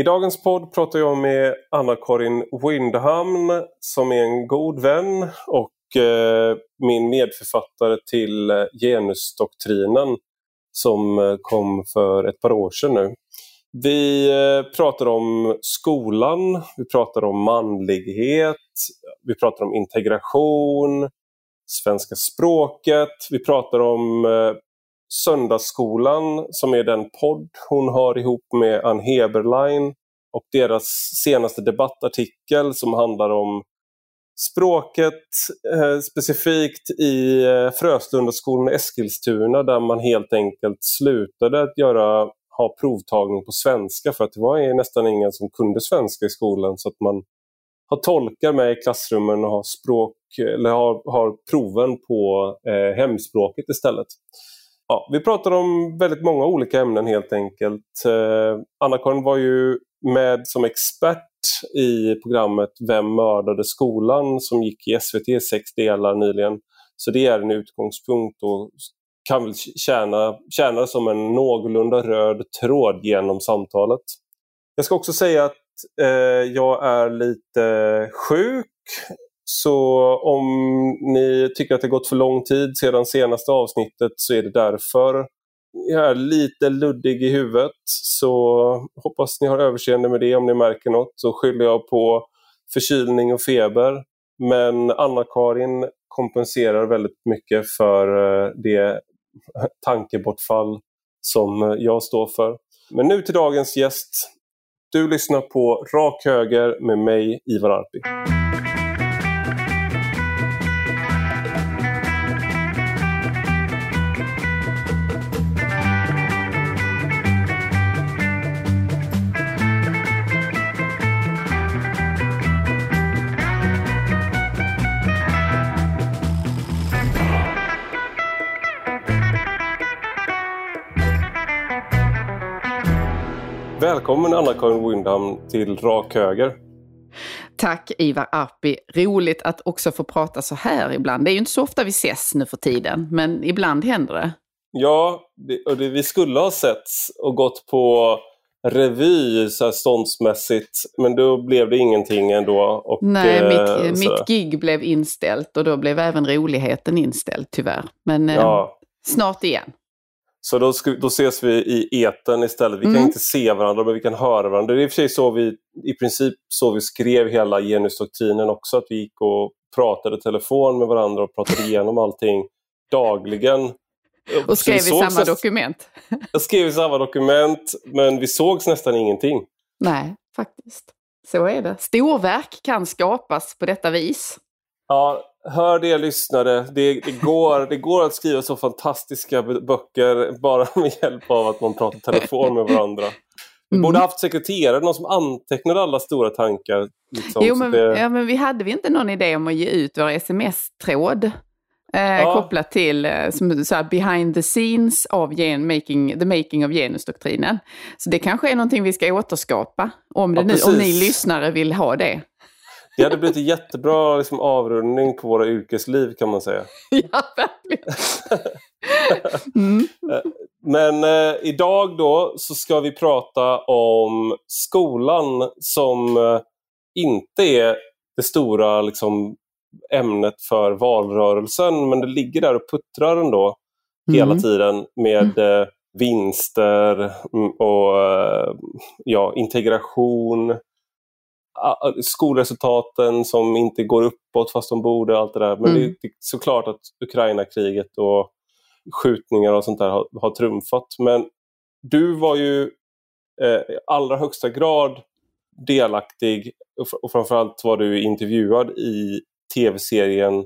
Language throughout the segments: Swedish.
I dagens podd pratar jag med Anna-Karin Windhamn som är en god vän och eh, min medförfattare till eh, genusdoktrinen som eh, kom för ett par år sedan nu. Vi eh, pratar om skolan, vi pratar om manlighet, vi pratar om integration, svenska språket, vi pratar om eh, Söndagsskolan som är den podd hon har ihop med Ann Heberlein och deras senaste debattartikel som handlar om språket eh, specifikt i eh, Fröslundaskolan i Eskilstuna där man helt enkelt slutade att göra, ha provtagning på svenska för att det var nästan ingen som kunde svenska i skolan så att man har tolkar med i klassrummen och har, språk, eh, eller har, har proven på eh, hemspråket istället. Ja, vi pratar om väldigt många olika ämnen helt enkelt. Eh, Anna-Karin var ju med som expert i programmet Vem mördade skolan som gick i SVT i sex delar nyligen. Så det är en utgångspunkt och kan väl tjäna, tjäna som en någorlunda röd tråd genom samtalet. Jag ska också säga att eh, jag är lite sjuk så om ni tycker att det gått för lång tid sedan senaste avsnittet så är det därför. Jag är lite luddig i huvudet så hoppas ni har överseende med det om ni märker något. Så skyller jag på förkylning och feber. Men Anna-Karin kompenserar väldigt mycket för eh, det tankebortfall som jag står för. Men nu till dagens gäst. Du lyssnar på Rak Höger med mig, Ivar Arpi. Välkommen Anna-Karin Windham till Rak Höger. Tack Ivar Arpi. Roligt att också få prata så här ibland. Det är ju inte så ofta vi ses nu för tiden, men ibland händer det. Ja, och det, vi skulle ha setts och gått på revy så här ståndsmässigt, men då blev det ingenting ändå. Och, Nej, eh, mitt, mitt gig blev inställt och då blev även roligheten inställd tyvärr. Men eh, ja. snart igen. Så då, då ses vi i eten istället. Vi kan mm. inte se varandra men vi kan höra varandra. Det är i och för sig så vi, i princip så vi skrev hela genusdoktrinen också. Att vi gick och pratade telefon med varandra och pratade igenom allting dagligen. Och skrev i samma dokument. Jag skrev i samma dokument men vi sågs nästan ingenting. Nej, faktiskt. Så är det. Storverk kan skapas på detta vis. Ja, hör det lyssnare. Det, det, går, det går att skriva så fantastiska böcker bara med hjälp av att man pratar telefon med varandra. Vi mm. borde haft sekreterare, någon som antecknade alla stora tankar. Liksom, jo, men, det... ja, men vi hade vi inte någon idé om att ge ut vår sms-tråd? Eh, ja. Kopplat till eh, som så här, behind the scenes av gen making, the making of genusdoktrinen. Så det kanske är någonting vi ska återskapa, om, det ja, nu, om ni lyssnare vill ha det. Det hade blivit en jättebra liksom, avrundning på våra yrkesliv kan man säga. Ja, verkligen. Mm. Men eh, idag då så ska vi prata om skolan som eh, inte är det stora liksom, ämnet för valrörelsen men det ligger där och puttrar ändå mm. hela tiden med mm. eh, vinster mm, och eh, ja, integration skolresultaten som inte går uppåt fast de borde, allt det där. Men mm. det är såklart att Ukraina-kriget och skjutningar och sånt där har, har trumfat. Men du var ju eh, i allra högsta grad delaktig och framförallt var du intervjuad i tv-serien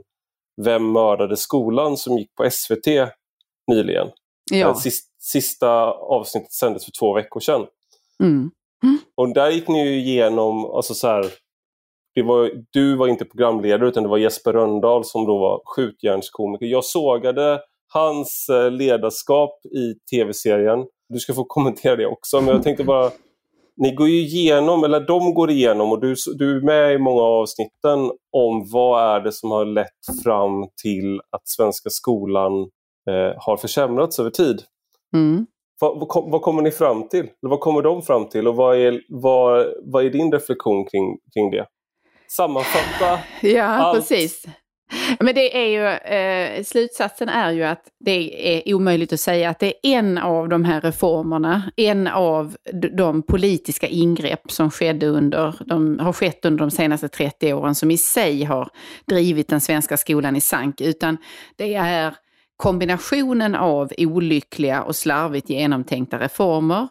Vem mördade skolan som gick på SVT nyligen. Ja. Sista, sista avsnittet sändes för två veckor sedan. Mm. Och där gick ni ju igenom, alltså så här, det var, du var inte programledare utan det var Jesper Röndahl som då var skjutjärnskomiker. Jag sågade hans eh, ledarskap i tv-serien. Du ska få kommentera det också, men jag tänkte bara ni går ju igenom, eller de går igenom och du, du är med i många av avsnitten om vad är det som har lett fram till att svenska skolan eh, har försämrats över tid. Mm vad, vad, vad, kommer ni fram till? Vad kommer de fram till och vad är, vad, vad är din reflektion kring, kring det? Sammanfatta Ja, allt. precis. Men det är ju, eh, slutsatsen är ju att det är omöjligt att säga att det är en av de här reformerna, en av de politiska ingrepp som skedde under, de, har skett under de senaste 30 åren som i sig har drivit den svenska skolan i sank, utan det är kombinationen av olyckliga och slarvigt genomtänkta reformer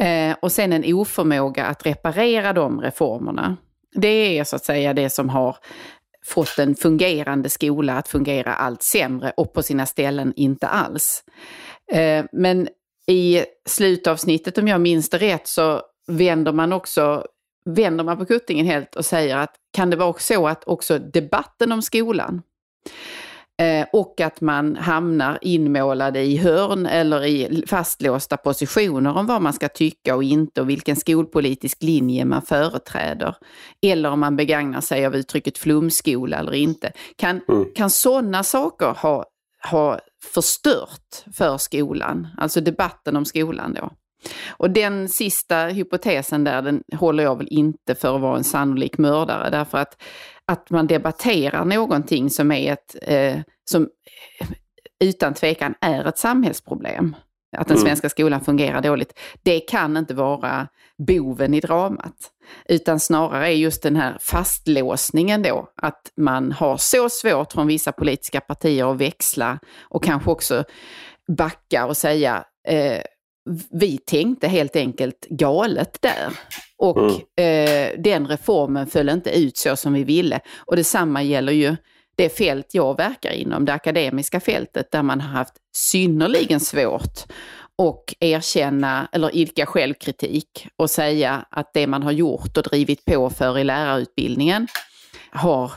eh, och sen en oförmåga att reparera de reformerna. Det är så att säga det som har fått en fungerande skola att fungera allt sämre och på sina ställen inte alls. Eh, men i slutavsnittet, om jag minns det rätt, så vänder man också vänder man på kuttingen helt och säger att kan det vara så att också debatten om skolan Eh, och att man hamnar inmålade i hörn eller i fastlåsta positioner om vad man ska tycka och inte och vilken skolpolitisk linje man företräder. Eller om man begagnar sig av uttrycket flumskola eller inte. Kan, mm. kan sådana saker ha, ha förstört för skolan, alltså debatten om skolan då? Och den sista hypotesen där, den håller jag väl inte för att vara en sannolik mördare, därför att att man debatterar någonting som är ett, eh, som utan tvekan är ett samhällsproblem. Att den mm. svenska skolan fungerar dåligt. Det kan inte vara boven i dramat. Utan snarare är just den här fastlåsningen då, att man har så svårt från vissa politiska partier att växla och kanske också backa och säga eh, vi tänkte helt enkelt galet där. Och mm. eh, den reformen föll inte ut så som vi ville. Och detsamma gäller ju det fält jag verkar inom, det akademiska fältet, där man har haft synnerligen svårt och erkänna eller idka självkritik och säga att det man har gjort och drivit på för i lärarutbildningen har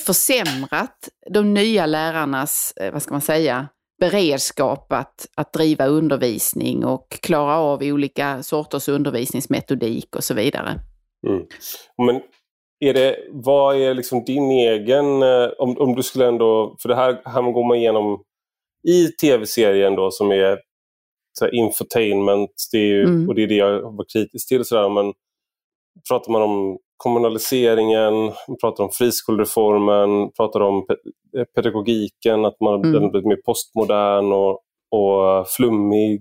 försämrat de nya lärarnas, eh, vad ska man säga, beredskap att, att driva undervisning och klara av olika sorters undervisningsmetodik och så vidare. Mm. Men är det, vad är liksom din egen, eh, om, om du skulle ändå, för det här, här går man igenom i tv-serien då som är så infotainment, det är ju, mm. och det är det jag var kritisk till. Så där, men pratar man om kommunaliseringen, pratar om friskolereformen, pratar om pedagogiken, att man, mm. den blivit mer postmodern och, och flummig.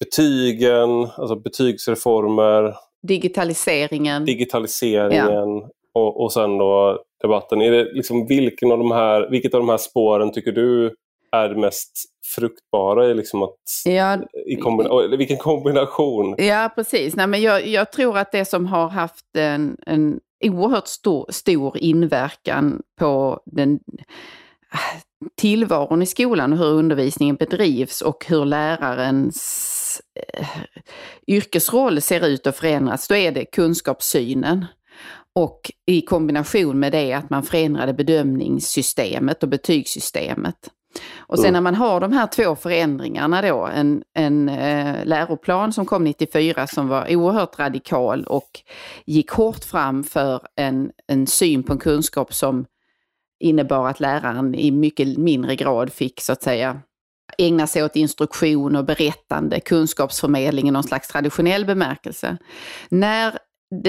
Betygen, alltså betygsreformer. Digitaliseringen. Digitaliseringen. Ja. Och, och sen då debatten. Är det liksom vilken av de här, vilket av de här spåren tycker du är mest fruktbara i liksom att, ja, i kombina vilken kombination? Ja, precis. Nej, men jag, jag, tror att det som har haft en, en oerhört stor, stor inverkan på den tillvaron i skolan och hur undervisningen bedrivs och hur lärarens eh, yrkesroll ser ut och förändras, då är det kunskapssynen. Och i kombination med det att man förändrade bedömningssystemet och betygssystemet. Och sen när man har de här två förändringarna då, en, en eh, läroplan som kom 94 som var oerhört radikal och gick hårt fram för en, en syn på en kunskap som innebar att läraren i mycket mindre grad fick så att säga ägna sig åt instruktion och berättande, kunskapsförmedling i någon slags traditionell bemärkelse. När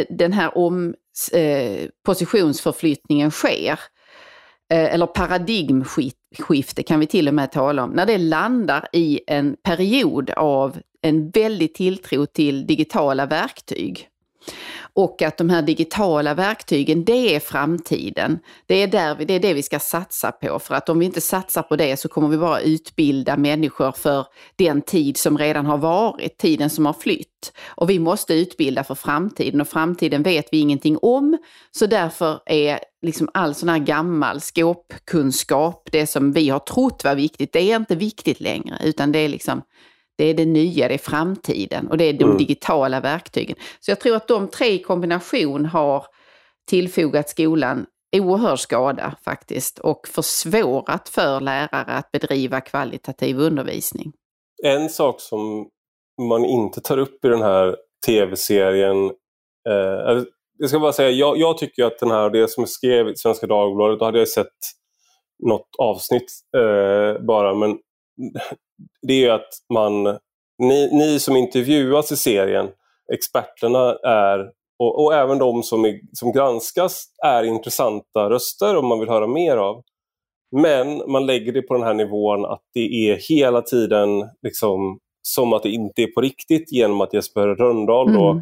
den här om, eh, positionsförflyttningen sker, eh, eller paradigmskifte kan vi till och med tala om, när det landar i en period av en väldig tilltro till digitala verktyg och att de här digitala verktygen, det är framtiden. Det är, där vi, det är det vi ska satsa på. För att om vi inte satsar på det så kommer vi bara utbilda människor för den tid som redan har varit, tiden som har flytt. Och vi måste utbilda för framtiden och framtiden vet vi ingenting om. Så därför är liksom all sån här gammal skåpkunskap, det som vi har trott var viktigt, det är inte viktigt längre. Utan det är liksom det är det nya, det är framtiden och det är de mm. digitala verktygen. Så jag tror att de tre i kombination har tillfogat skolan oerhörd skada faktiskt och försvårat för lärare att bedriva kvalitativ undervisning. En sak som man inte tar upp i den här tv-serien, eh, jag ska bara säga, jag, jag, tycker att den här, det som jag skrev i Svenska Dagbladet, då hade jag sett något avsnitt eh, bara, men det är att man ni, ni som intervjuas i serien, experterna är och, och, även de som, är, som granskas är intressanta röster om man vill höra mer av. Men man lägger det på den här nivån att det är hela tiden liksom, som att det inte är på riktigt genom att Jesper Röndahl mm. då,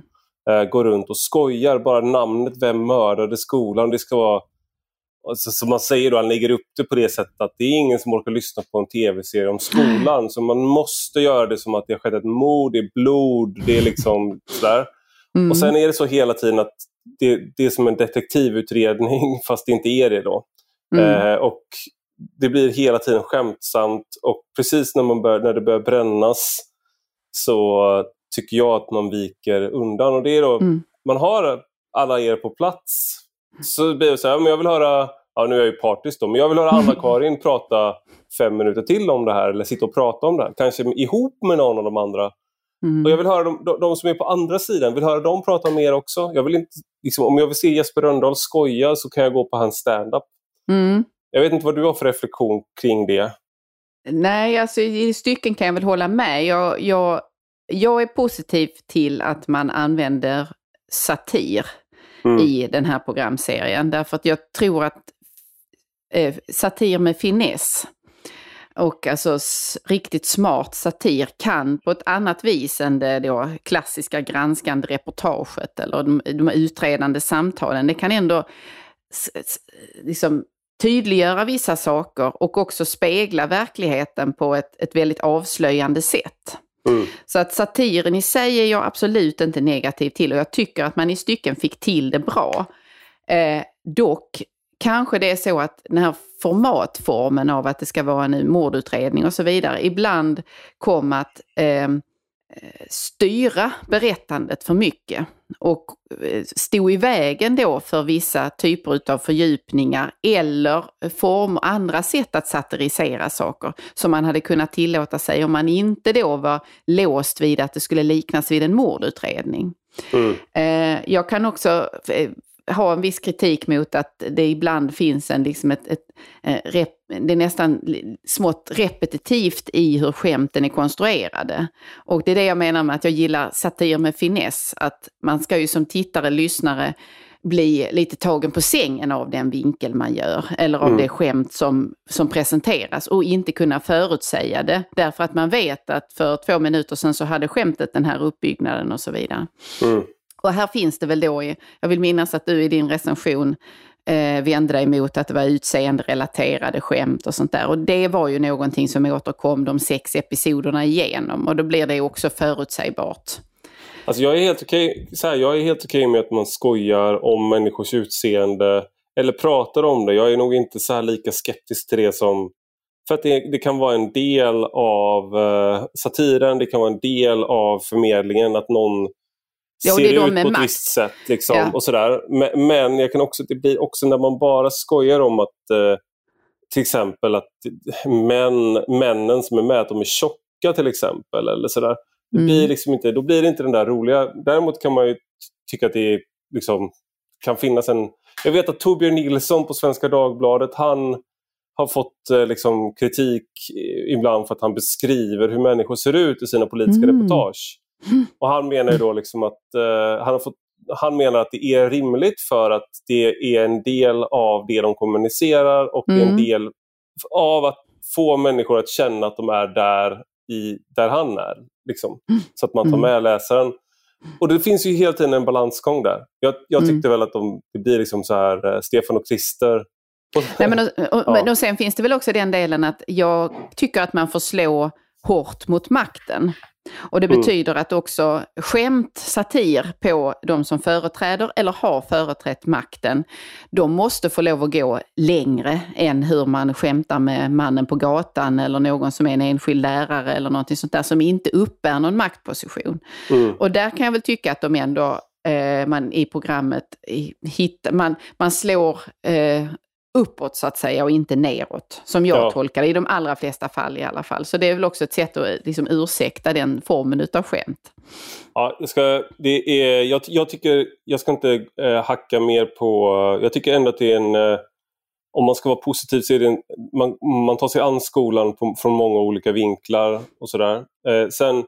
eh, går runt och skojar. Bara namnet Vem mördade skolan? Det ska vara Alltså, som man säger då, han lägger upp det på det sättet att det är ingen som orkar lyssna på en tv-serie om skolan. Så man måste göra det som att det har skett ett mord, det är blod, det är liksom sådär. Mm. Och sen är det så hela tiden att det, det är som en detektivutredning fast det inte är det då. Mm. Eh, och det blir hela tiden skämtsamt och precis när, man bör, när det börjar brännas så tycker jag att man viker undan. Och det är då, mm. Man har alla er på plats så blir det så här, men jag vill höra, ja nu är jag ju partisk då, men jag vill höra Anna-Karin prata fem minuter till om det här eller sitta och prata om det här. Kanske ihop med någon av de andra. Mm. Och jag vill höra de, de, de, som är på andra sidan, vill höra dem prata mer också. Jag vill inte, liksom, om jag vill se Jesper Rönndahl skoja så kan jag gå på hans stand-up. Mm. Jag vet inte vad du har för reflektion kring det? Nej, alltså i stycken kan jag väl hålla med. Jag, jag, jag är positiv till att man använder satir mm. i den här programserien. Därför att jag tror att eh, satir med finess och alltså riktigt smart satir kan på ett annat vis än det då klassiska granskande reportaget eller de, de utredande samtalen. Det kan ändå liksom tydliggöra vissa saker och också spegla verkligheten på ett, ett väldigt avslöjande sätt. Mm. Så att satiren i sig är jag absolut inte negativ till och jag tycker att man i stycken fick till det bra. Eh, dock kanske det är så att den här formatformen av att det ska vara en mordutredning och så vidare ibland kom att eh, styra berättandet för mycket och eh, stod i vägen då för vissa typer av fördjupningar eller form, andra sätt att satirisera saker som man hade kunnat tillåta sig om man inte då var låst vid att det skulle liknas vid en mordutredning. Mm. Eh, jag kan också eh, ha en viss kritik mot att det ibland finns en, liksom ett, ett, ett rep, det är nästan smått repetitivt i hur skämten är konstruerade. Och det är det jag menar med att jag gillar satir med finess. Att man ska ju som tittare, lyssnare bli lite tagen på sängen av den vinkel man gör eller av mm. det skämt som, som presenteras och inte kunna förutsäga det därför att man vet att för två minuter sedan så hade skämtet den här uppbyggnaden och så vidare. Mm. Och här finns det väl då, jag vill minnas att du i din recension eh, vände dig mot att det var utseende-relaterade skämt och sånt där. Och det var ju någonting som återkom de sex episoderna igenom och då blir det också förutsägbart. Alltså jag är helt okej, så här, jag är helt okej med att man skojar om människors utseende eller pratar om det. Jag är nog inte så lika skeptisk till det som för att det, det, kan vara en del av uh, satiren, det kan vara en del av förmedlingen att någon ja, ser ut på ett makt. visst sätt. Liksom, ja. och sådär. Men, men, jag kan också, det blir också när man bara skojar om att eh, till exempel att män, männen som är med, att de är tjocka till exempel. Eller sådär. Det mm. blir liksom inte, då blir det inte den där roliga. Däremot kan man ju tycka att det liksom, kan finnas en... Jag vet att Torbjörn Nilsson på Svenska Dagbladet, han har fått eh, liksom, kritik ibland för att han beskriver hur människor ser ut i sina politiska mm. reportage. Och han menar då liksom att, uh, han, har fått, han menar att det är rimligt för att det är en del av det de kommunicerar och mm. det är en mm. del av att få människor att känna att de är där, i, där han är. Liksom. Så att man tar mm. med läsaren. Och det finns ju hela tiden en balansgång där. Jag, jag tyckte mm. väl att de, det blir liksom så här, uh, Stefan och Christer Nej, men, och, och, ja. och sen finns det väl också den delen att jag tycker att man får slå hårt mot makten. Och det mm. betyder mm. att också skämt, satir på de som företräder eller har företrätt makten, de måste få lov att gå längre än hur man skämtar med mannen på gatan eller någon som är en enskild lärare eller någonting sånt där som inte uppbär någon maktposition. Mm. Och där kan jag väl tycka att de ändå eh, man i programmet hittar, man, man slår eh, uppåt så att säga och inte neråt. Som jag ja. tolkar det, i de allra flesta fall i alla fall. Så det är väl också ett sätt att liksom ursäkta den formen av skämt. Ja, jag, ska, det är, jag, jag tycker, jag ska inte eh, hacka mer på, jag tycker ändå att det är en, eh, om man ska vara positiv så är det en, man, man tar sig an skolan på, från många olika vinklar och sådär. Eh, sen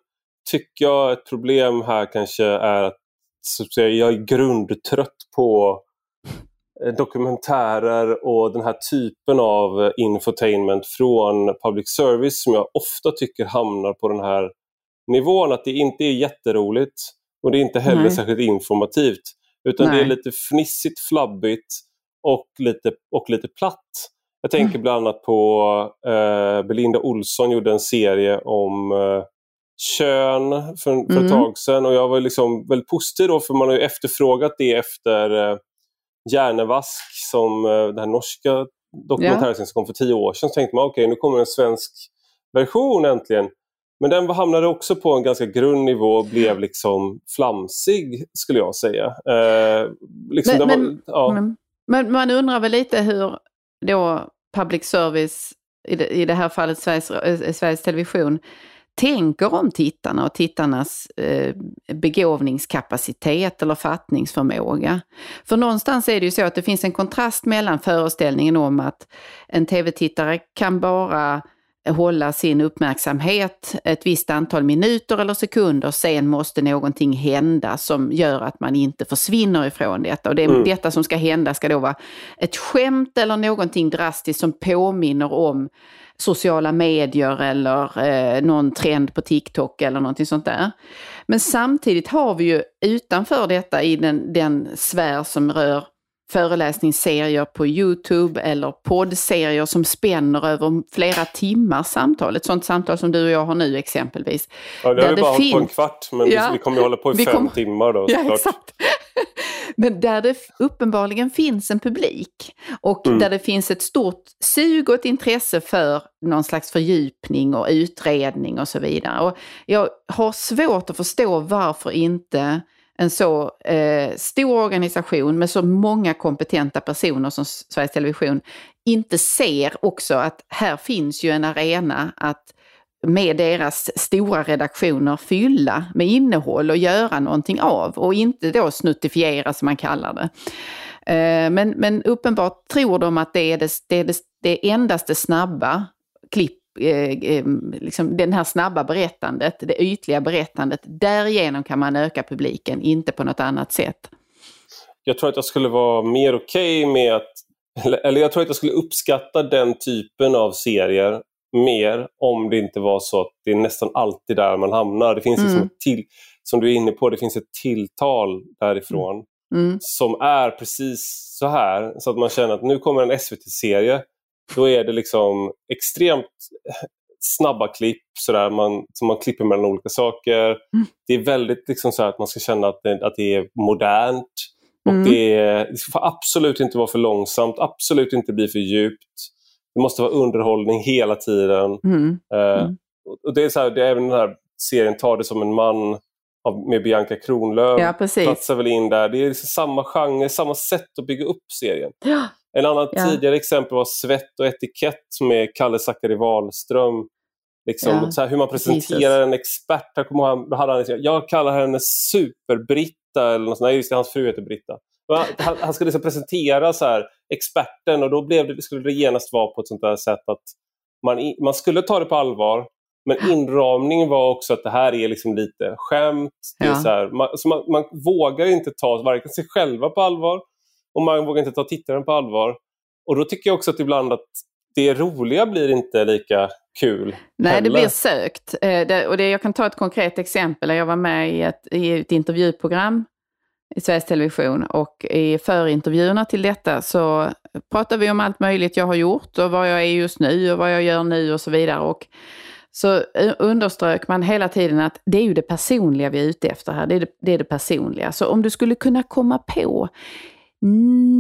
tycker jag ett problem här kanske är att, så att säga, jag är grundtrött på dokumentärer och den här typen av infotainment från public service som jag ofta tycker hamnar på den här nivån att det inte är jätteroligt och det är inte heller Nej. särskilt informativt. Utan Nej. det är lite fnissigt, flabbigt och lite, och lite platt. Jag tänker mm. bland annat på eh, Belinda Olsson gjorde en serie om eh, kön för, för mm. ett tag sedan och jag var liksom väldigt positiv då för man har ju efterfrågat det efter eh, Hjärnevask som eh, den här norska dokumentären som kom för tio år sedan. Så tänkte man okej okay, nu kommer en svensk version äntligen. Men den hamnade också på en ganska grund nivå och blev liksom flamsig skulle jag säga. Eh, liksom men, men, var, ja. men, men, man undrar väl lite hur då public service, i det, i det här fallet Sveriges, eh, Sveriges Television, tänker om tittarna och tittarnas eh, begåvningskapacitet eller fattningsförmåga. För någonstans är det ju så att det finns en kontrast mellan föreställningen om att en tv-tittare kan bara hålla sin uppmärksamhet ett visst antal minuter eller sekunder, sen måste någonting hända som gör att man inte försvinner ifrån detta. Och det, mm. detta som ska hända ska då vara ett skämt eller någonting drastiskt som påminner om sociala medier eller eh, någon trend på TikTok eller någonting sånt där. Men samtidigt har vi ju utanför detta i den, den sfär som rör föreläsningsserier på Youtube eller poddserier som spänner över flera timmar samtal. Ett sånt samtal som du och jag har nu exempelvis. Ja, det har vi bara hållit på en kvart men ja, vi kommer att hålla på i fem kom... timmar då ja, exakt. Men där det uppenbarligen finns en publik och mm. där det finns ett stort sug och ett intresse för någon slags fördjupning och utredning och så vidare. Och jag har svårt att förstå varför inte en så eh, stor organisation med så många kompetenta personer som Sveriges Television inte ser också att här finns ju en arena att med deras stora redaktioner fylla med innehåll och göra någonting av och inte då snuttifiera som man kallar det. Eh, men, men uppenbart tror de att det är det, det, är det, det endaste snabba klipp liksom det här snabba berättandet, det ytliga berättandet. Därigenom kan man öka publiken, inte på något annat sätt. Jag tror att jag skulle vara mer okej okay med att, eller jag tror att jag skulle uppskatta den typen av serier mer om det inte var så att det är nästan alltid där man hamnar. Det finns liksom mm. till, som du är inne på, det finns ett tilltal därifrån mm. som är precis så här så att man känner att nu kommer en SVT-serie då är det liksom extremt snabba klipp sådär, man, som man klipper mellan olika saker. Mm. Det är väldigt liksom så att man ska känna att det, att det är modernt. Och mm. det, är, det får absolut inte vara för långsamt, absolut inte bli för djupt. Det måste vara underhållning hela tiden. Mm. Uh, och det är så här, det är även den här serien Ta det som en man med Bianca Kronlöf ja, platsar väl in där. Det är liksom samma genre, samma sätt att bygga upp serien. Ja. En annan ja. tidigare exempel var Svett och etikett med Kalle Zackari Wahlström. Liksom, ja. så här, hur man presenterar Jesus. en expert. Jag, kommer ihåg, hade han, liksom, jag kallar henne Super-Britta, eller något sånt. Nej, just det, hans fru heter Britta. Han, han skulle liksom presentera så här, experten och då blev det, skulle det genast vara på ett sånt där sätt att man, man skulle ta det på allvar, men inramningen var också att det här är liksom lite skämt. Det ja. så här, man, så man, man, vågar inte ta varken sig själva på allvar och man vågar inte ta tittaren på allvar. Och då tycker jag också att ibland att det roliga blir inte lika kul. Nej, heller. det blir sökt. Eh, det, och det, jag kan ta ett konkret exempel. Jag var med i ett, i ett intervjuprogram i Sveriges Television och i förintervjuerna till detta så pratar vi om allt möjligt jag har gjort och vad jag är just nu och vad jag gör nu och så vidare. Och så eh, underströk man hela tiden att det är ju det personliga vi är ute efter här. Det är det, det är det personliga. Så om du skulle kunna komma på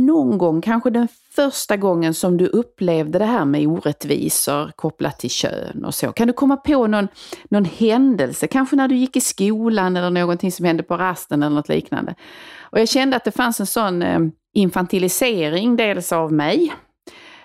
någon gång, kanske den första gången som du upplevde det här med orättvisor kopplat till kön och så. Kan du komma på någon, någon händelse, kanske när du gick i skolan eller någonting som hände på rasten eller något liknande. Och jag kände att det fanns en sån eh, infantilisering dels av mig,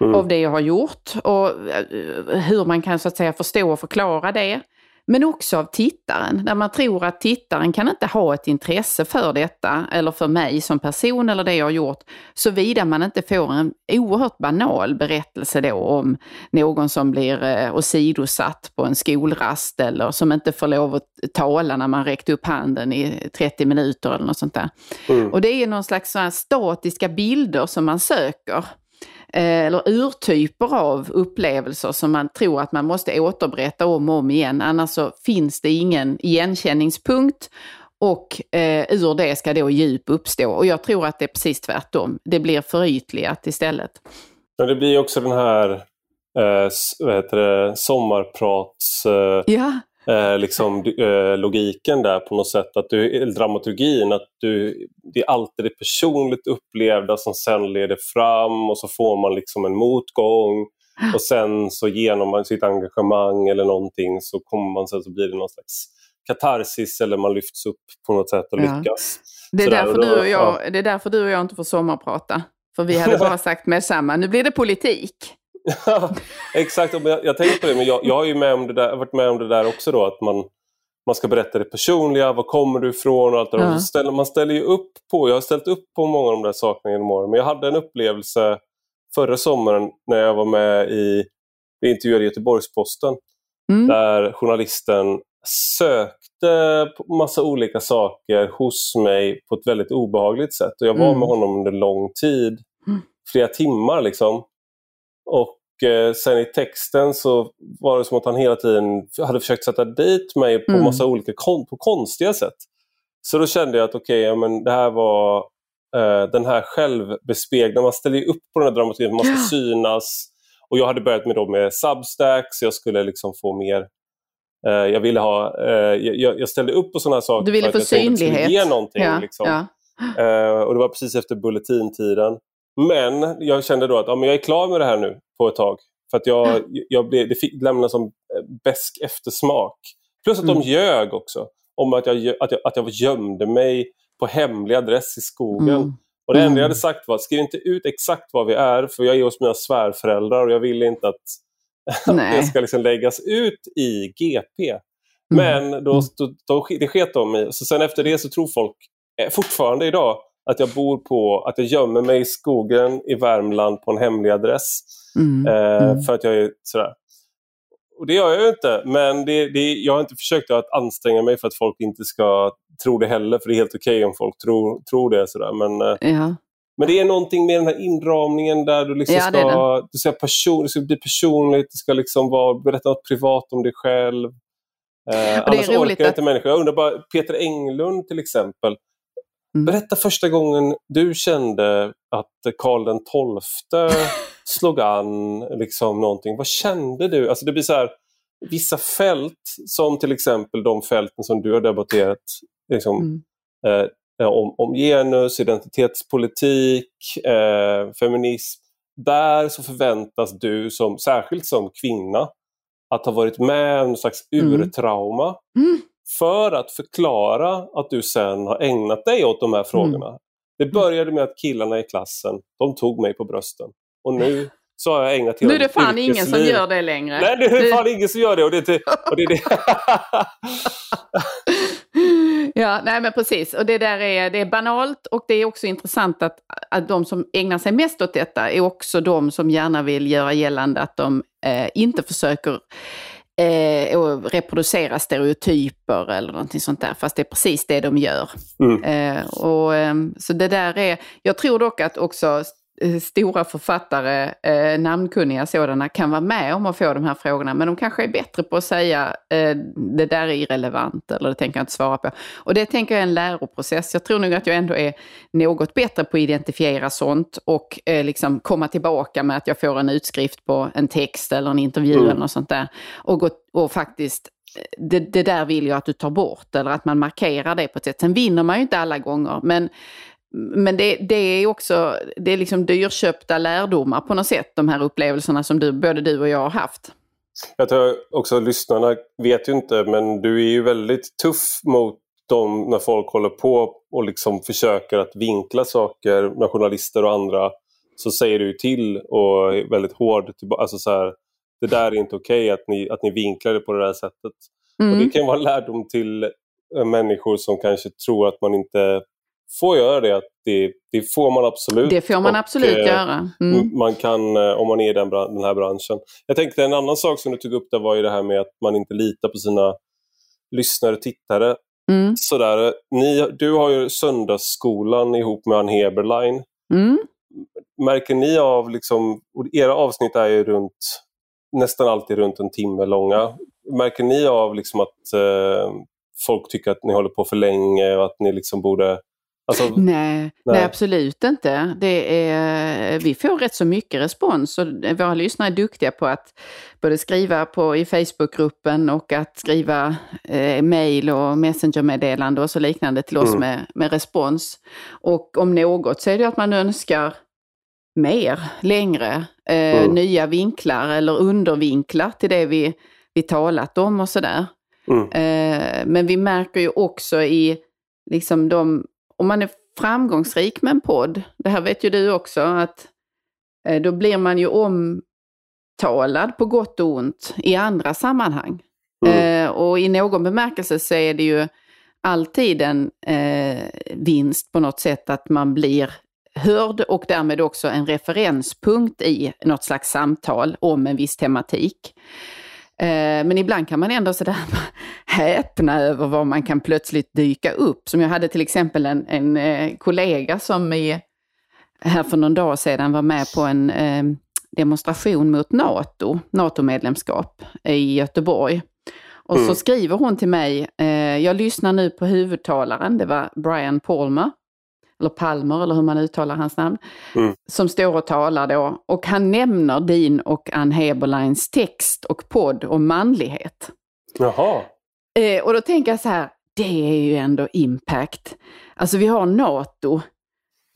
mm. av det jag har gjort och eh, hur man kan så att säga förstå och förklara det. men också av tittaren. Där man tror att tittaren kan inte ha ett intresse för detta, eller för mig som person eller det jag har gjort, såvida man inte får en oerhört banal berättelse då om någon som blir eh, åsidosatt på en skolrast eller som inte får lov att tala när man räckt upp handen i 30 minuter eller något sånt där. Mm. Och det är någon slags statiska bilder som man söker. Eh, eller urtyper av upplevelser som man tror att man måste återberätta om och om igen. Annars så finns det ingen igenkänningspunkt och eh, ur det ska då djup uppstå. Och jag tror att det är precis tvärtom. Det blir förytligat istället. Men det blir också den här eh, vad heter det, sommarprats... Eh, ja eh, liksom, eh, logiken där på något sätt, att du, dramaturgin, att du, det är alltid det personligt upplevda som sen leder fram och så får man liksom en motgång och sen så genom sitt engagemang eller någonting så kommer man sen så blir det någon slags katarsis eller man lyfts upp på något sätt och ja. lyckas. Det är, därför du och jag, ja. det är därför du och jag inte får sommarprata. För vi hade bara sagt med samma, nu blir det politik. Exakt, jag, jag tänker på det, men jag, jag har ju med om det där, varit med om det där också då, att man, man ska berätta det personliga, var kommer du ifrån och allt det där. Ja. Ställer, man ställer ju upp på, jag har ställt upp på många av de där sakerna genom åren, men jag hade en upplevelse förra sommaren när jag var med i, vi intervjuade Göteborgs-Posten, mm. där journalisten sökte massa olika saker hos mig på ett väldigt obehagligt sätt. Och jag var mm. med honom under lång tid, mm. flera timmar liksom. Och eh, sen i texten så var det som att han hela tiden hade försökt sätta dit mig på mm. massa olika kon på konstiga sätt. Så då kände jag att okej, okay, ja, det här var eh, den här självbespeglingen. Man ställer ju upp på den här dramaturgin, man ska synas. Och jag hade börjat med, då med Substack, så jag skulle liksom få mer eh, jag ville ha, eh, jag, jag, ställde upp på sådana saker du ville för att jag synlighet. ge någonting. Ja, liksom. ja. Eh, och det var precis efter bulletintiden. Men jag kände då att ja, men jag är klar med det här nu på ett tag. För att jag, jag blev, det fick lämna som eh, besk eftersmak. Plus att mm. de ljög också. Om att jag, att, jag, att jag gömde mig på hemlig adress i skogen. Mm. Och Det enda jag mm. hade sagt var, skriv inte ut exakt var vi är för jag är hos mina svärföräldrar och jag vill inte att, det ska liksom läggas ut i GP. Mm. Men då, mm. då, då, det sket de i. Så sen efter det så tror folk eh, fortfarande idag att jag bor på, att jag gömmer mig i skogen i Värmland på en hemlig adress. Mm. Eh, mm. För att jag är sådär. Och det gör jag ju inte, men det, det, jag har inte försökt att anstränga mig för att folk inte ska tro det heller, för det är helt okej okay om folk tror, tror det. Sådär. Men, eh, ja. men det är någonting med den här inramningen där du liksom ja, ska, det. ska, person, det ska bli personligt, det ska liksom vara, berätta något privat om dig själv. Eh, annars orkar att... inte människor. Jag undrar bara, Peter Englund till exempel, Mm. Berätta första gången du kände att Karl XII slog an liksom någonting. Vad kände du? Alltså det blir så här, vissa fält, som till exempel de fälten som du har debatterat liksom, mm. eh, om, om genus, identitetspolitik, eh, feminism. Där så förväntas du, som, särskilt som kvinna, att ha varit med om en slags mm. urtrauma. Mm för att förklara att du sen har ägnat dig åt de här frågorna. Mm. Det började med att killarna i klassen, de tog mig på brösten. Och nu så har jag ägnat hela Nu är det fan ingen som gör det längre. Nej, nu är det fan ingen som gör det. Och det, och det, det. ja, nej men precis. Och det där är, det är banalt och det är också intressant att, att de som ägnar sig mest åt detta är också de som gärna vill göra gällande att de eh, inte försöker eh, och reproducera stereotyper eller någonting sånt där, fast det är precis det de gör. Mm. Eh, och, eh, så det där är, jag tror dock att också stora författare, eh, namnkunniga sådana, kan vara med om att få de här frågorna. Men de kanske är bättre på att säga eh, det där är irrelevant eller det tänker jag inte svara på. Och det tänker jag är en läroprocess. Jag tror nog att jag ändå är något bättre på att identifiera sånt och eh, liksom komma tillbaka med att jag får en utskrift på en text eller en intervju mm. eller något sånt där. Och, gå, och faktiskt eh, det, det, där vill jag att du tar bort eller att man markerar det på ett sätt. Sen vinner man ju inte alla gånger, men men det, det, är också det är liksom dyrköpta lärdomar på något sätt, de här upplevelserna som du, både du och jag har haft. Jag tror också lyssnarna vet ju inte, men du är ju väldigt tuff mot dem när folk håller på och liksom försöker att vinkla saker, när journalister och andra, så säger du till och är väldigt hård. Alltså så här, det där är inte okej okay, att, ni, att ni vinklar det på det där sättet. Mm. Och det kan vara en lärdom till eh, människor som kanske tror att man inte får göra det. Att det, det får man absolut. Det får man och, absolut eh, göra. Mm. Man kan, eh, om man är i den, den här branschen. Jag tänkte en annan sak som du tog upp där var ju det här med att man inte litar på sina lyssnare och tittare. Mm. Sådär, ni, du har ju Söndagsskolan ihop med Ann Heberlein. Mm. Märker ni av, liksom, era avsnitt är ju runt, nästan alltid runt en timme långa. Märker ni av liksom att eh, folk tycker att ni håller på för länge och att ni liksom borde Alltså, nej, nej, nej. absolut inte. Det är, vi får rätt så mycket respons och våra lyssnare är duktiga på att både skriva på, i Facebookgruppen och att skriva eh, mail och messengermeddelande och så liknande till oss mm. med, med respons. Och om något så är det att man önskar mer, längre, eh, mm. nya vinklar eller undervinklar till det vi, vi talat om och sådär. Mm. Eh, men vi märker ju också i liksom de om man är framgångsrik med en podd, det här vet ju du också, att eh, då blir man ju omtalad på gott och ont i andra sammanhang. Mm. Eh, och i någon bemärkelse så är det ju alltid en eh, vinst på något sätt att man blir hörd och därmed också en referenspunkt i något slags samtal om en viss tematik. Eh, men ibland kan man ändå sådär häpna över vad man kan plötsligt dyka upp. Som jag hade till exempel en, en eh, kollega som i, här för någon dag sedan var med på en eh, demonstration mot NATO, NATO-medlemskap i Göteborg. Och mm. så skriver hon till mig, jag lyssnar nu på huvudtalaren, det var Brian Palmer, eller Palmer eller hur man uttalar hans namn, mm. som står och talar då. Och han nämner din och Ann Heberleins text och podd om manlighet. Jaha. Eh, och då tänker jag så här, det är ju ändå impact. Alltså vi har NATO,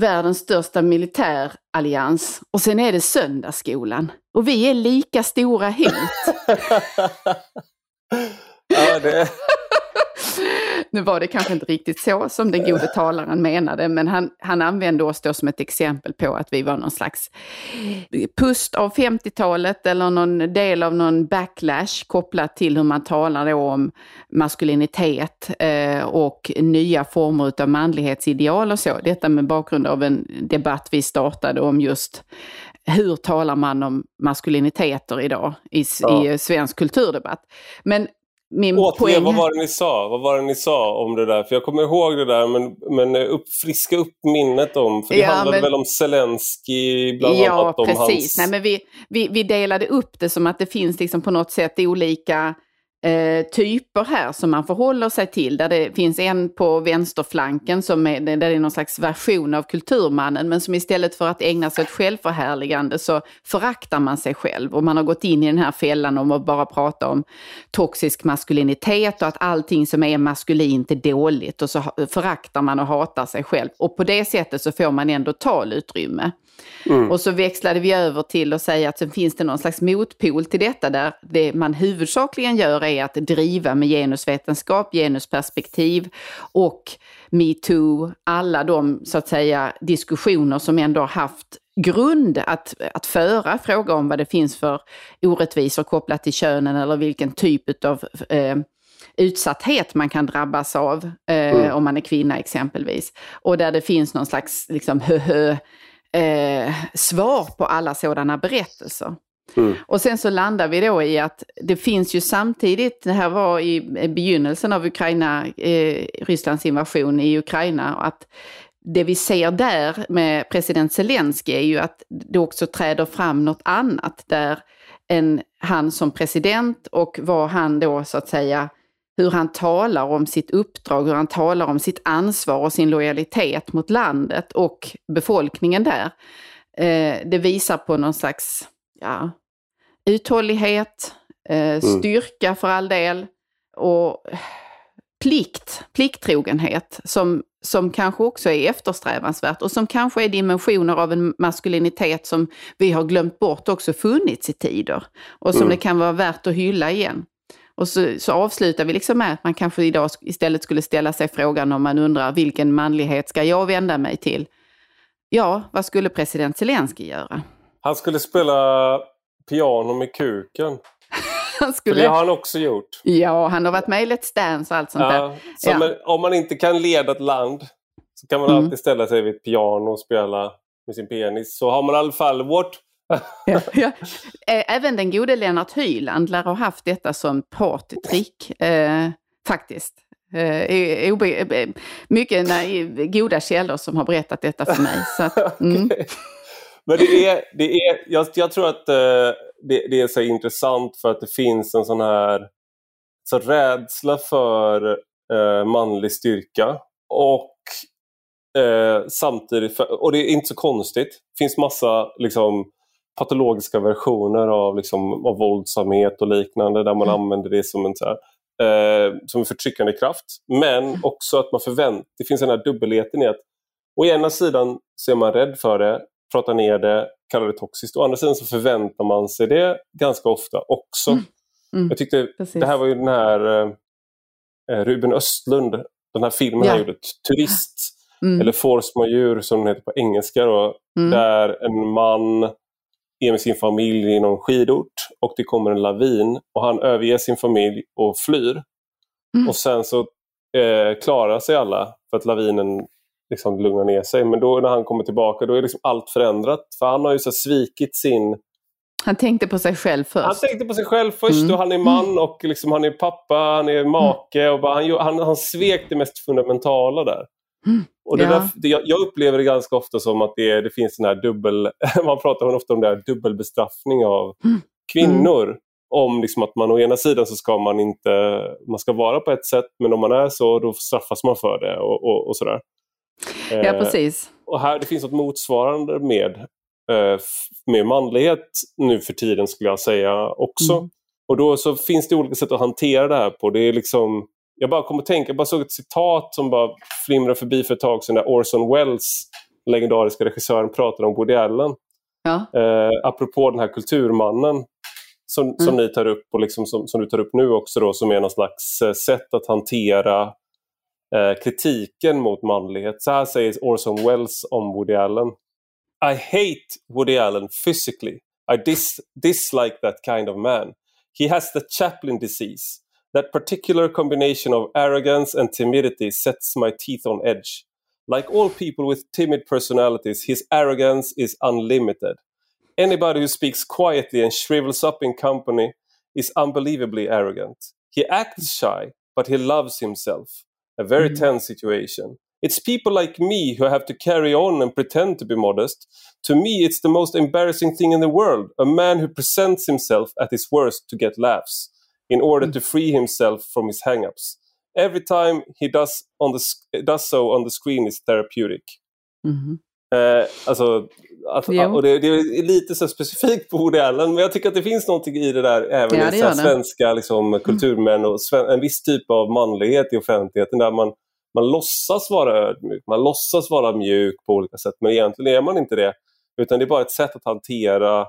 världens största militärallians, och sen är det söndagsskolan. Och vi är lika stora hot. ja, det... Nu var det kanske inte riktigt så som den gode talaren menade, men han, han använde oss då som ett exempel på att vi var någon slags pust av 50-talet eller någon del av någon backlash kopplat till hur man talar då om maskulinitet eh, och nya former av manlighetsideal och så. Detta med bakgrund av en debatt vi startade om just hur talar man om maskuliniteter idag i, ja. i svensk kulturdebatt. Men min Återigen, poäng... vad var det ni sa? Vad var det ni sa om det där? För jag kommer ihåg det där, men, men upp, friska upp minnet om, för det ja, handlade men... väl om Zelensky bland ja, annat? Ja, precis. Hans... Nej, men vi, vi, vi delade upp det som att det finns liksom på något sätt olika eh, typer här som man förhåller sig till. Där det finns en på vänsterflanken som är, där det är någon slags version av kulturmannen men som istället för att ägna sig åt självförhärligande så föraktar man sig själv. Och man har gått in i den här fällan om att bara prata om toxisk maskulinitet och att allting som är maskulint är dåligt och så föraktar man och hatar sig själv. Och på det sättet så får man ändå talutrymme. Mm. Och så växlade vi över till att säga att sen finns det någon slags motpol till detta där det man huvudsakligen gör är att driva med genusvetenskap, genusperspektiv och metoo, alla de så att säga diskussioner som ändå har haft grund att, att föra fråga om vad det finns för orättvisor kopplat till könen eller vilken typ av eh, utsatthet man kan drabbas av eh, mm. om man är kvinna exempelvis. Och där det finns någon slags liksom, hö, hö eh, svar på alla sådana berättelser. Mm. Och sen så landar vi då i att det finns ju samtidigt, det här var i begynnelsen av Ukraina, eh, Rysslands invasion i Ukraina, att det vi ser där med president Zelensky är ju att det också träder fram något annat där än han som president och vad han då så att säga hur han talar om sitt uppdrag, hur han talar om sitt ansvar och sin lojalitet mot landet och befolkningen där. Eh, det visar på någon slags ja, uthållighet, eh, mm. styrka för all del och plikt, plikttrogenhet som, som kanske också är eftersträvansvärt och som kanske är dimensioner av en maskulinitet som vi har glömt bort också funnits i tider och som mm. det kan vara värt att hylla igen. Och så, så avslutar vi liksom med att man kanske idag istället skulle ställa sig frågan om man undrar vilken manlighet ska jag vända mig till? Ja, vad skulle president Zelensky göra? Han skulle spela piano med kuken. han skulle... För det har han också gjort. Ja, han har varit med i Let's Dance och allt sånt ja, där. Så ja. men, om man inte kan leda ett land så kan man mm. alltid ställa sig vid ett piano och spela med sin penis. Så har man i alla fall what ja, ja. Även den gode Lennart Hyland lär ha haft detta som partytrick, eh, faktiskt. Eh, eh, mycket goda källor som har berättat detta för mig. Så att, mm. okay. Men det är, det är, jag, jag tror att eh, det, det, är så intressant för att det finns en sån här så rädsla för eh, manlig styrka. Och eh, samtidigt, för, och det är inte så konstigt, det finns massa liksom, patologiska versioner av, liksom, av våldsamhet och liknande där man mm. använder det som en, så här, eh, som en förtryckande kraft. Men mm. också att man förväntar, det finns den här dubbelheten i att å ena sidan så är man rädd för det, pratar ner det, kallar det toxiskt. Å andra sidan så förväntar man sig det ganska ofta också. Mm. Mm. Jag tyckte, Precis. det här var ju den här eh, eh Ruben Östlund, den här filmen ja. han gjorde, Turist, mm. eller Force Majeure som den heter på engelska. Då, mm. Där en man är med sin familj i någon skidort och det kommer en lavin och han överger sin familj och flyr. Mm. Och sen så eh, klarar sig alla för att lavinen liksom lugnar ner sig. Men då när han kommer tillbaka då är liksom allt förändrat. För han har ju så svikit sin... Han tänkte på sig själv först. Han tänkte på sig själv först mm. och han är man och liksom han är pappa, han är make. Och bara, han, han, han svek det mest fundamentala där. Mm. Och det ja. där, det, jag upplever det ganska ofta som att det, det finns den här dubbel... man pratar ofta om det här dubbelbestraffning av mm. kvinnor. Om liksom att man å ena sidan så ska man inte man ska vara på ett sätt men om man är så då straffas man för det och, och, och sådär. Ja eh, precis. och här det finns något motsvarande med, eh, med manlighet nu för tiden skulle jag säga också. Mm. Och då så finns det olika sätt att hantera det här på. Det är liksom jag bara kom att tänka, jag bara såg ett citat som bara flimrade förbi för ett tag sedan när Orson Welles, legendariska regissören, pratade om Woody Allen. Ja. Eh, apropå den här kulturmannen som, mm. som ni tar upp och liksom som, som, du tar upp nu också då, som är någon slags eh, sätt att hantera eh, kritiken mot manlighet. Så här säger Orson Welles om Woody Allen. I hate Woody Allen physically. I dis dislike that kind of man. He has the Chaplin disease. That particular combination of arrogance and timidity sets my teeth on edge. Like all people with timid personalities, his arrogance is unlimited. Anybody who speaks quietly and shrivels up in company is unbelievably arrogant. He acts shy, but he loves himself. A very mm. tense situation. It's people like me who have to carry on and pretend to be modest. To me, it's the most embarrassing thing in the world a man who presents himself at his worst to get laughs in order to free himself from his hangups. Every time he does, on the, does so on the screen is therapeutic. Mm. Eh, alltså, att, och det, det, är lite så specifikt på Woody Allen, men jag tycker att det finns någonting i det där även ja, i svenska liksom, mm. kulturmän och sven, en viss typ av manlighet i offentligheten där man, man låtsas vara ödmjuk, man låtsas vara mjuk på olika sätt, men egentligen är man inte det. Utan det är bara ett sätt att hantera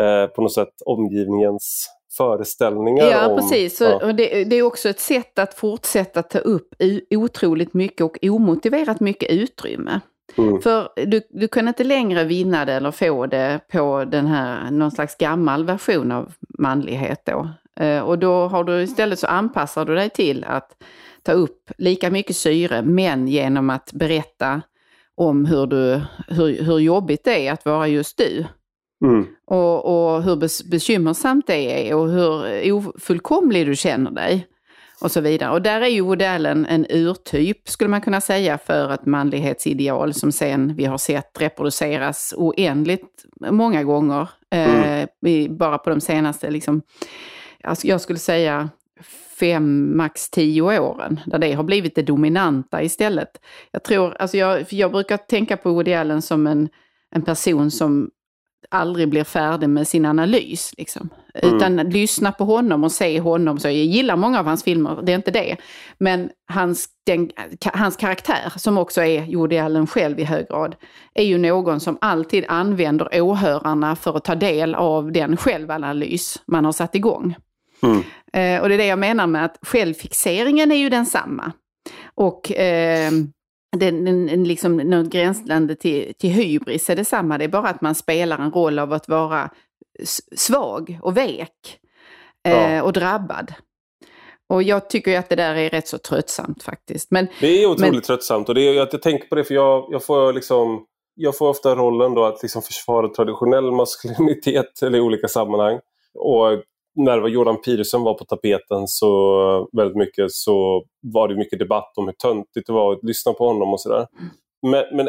eh, på något sätt omgivningens föreställningar. Ja, om, precis. Ja. Det, det, är också ett sätt att fortsätta ta upp otroligt mycket och omotiverat mycket utrymme. Mm. För du, du kan inte längre vinna det eller få det på den här, någon slags gammal version av manlighet då. Eh, och då har du istället så anpassar du dig till att ta upp lika mycket syre men genom att berätta om hur, du, hur, hur jobbigt det är att vara just du. Mm. Och, och hur bekymmersamt det är och hur ofullkomlig du känner dig. Och så vidare. Och där är ju Woody Allen en urtyp, skulle man kunna säga, för ett manlighetsideal som sen vi har sett reproduceras oändligt många gånger. Mm. Eh, bara på de senaste, liksom, alltså jag skulle säga fem, max tio åren, där det har blivit det dominanta istället. Jag tror, alltså jag, jag brukar tänka på Woody Allen som en, en person som aldrig blir färdig med sin analys. Liksom. Mm. Utan lyssna på honom och se honom. Så jag gillar många av hans filmer, det är inte det. Men hans, den, hans karaktär, som också är Woody Allen själv i hög grad, är ju någon som alltid använder åhörarna för att ta del av den självanalys man har satt igång. Mm. Eh, och det är det jag menar med att självfixeringen är ju densamma. Och eh, den, den, liksom, något gränsland till, till hybris är detsamma. Det är bara att man spelar en roll av att vara svag och vek. eh, och drabbad. Och jag tycker ju att det där är rätt så tröttsamt faktiskt. Men, det är otroligt men... tröttsamt och det är, jag, jag tänker på det för jag, jag får liksom jag får ofta rollen då att liksom försvara traditionell maskulinitet eller i olika sammanhang. Och när det var Jordan Peterson var på tapeten så väldigt mycket så var det mycket debatt om hur töntigt det var att lyssna på honom och sådär. Men, men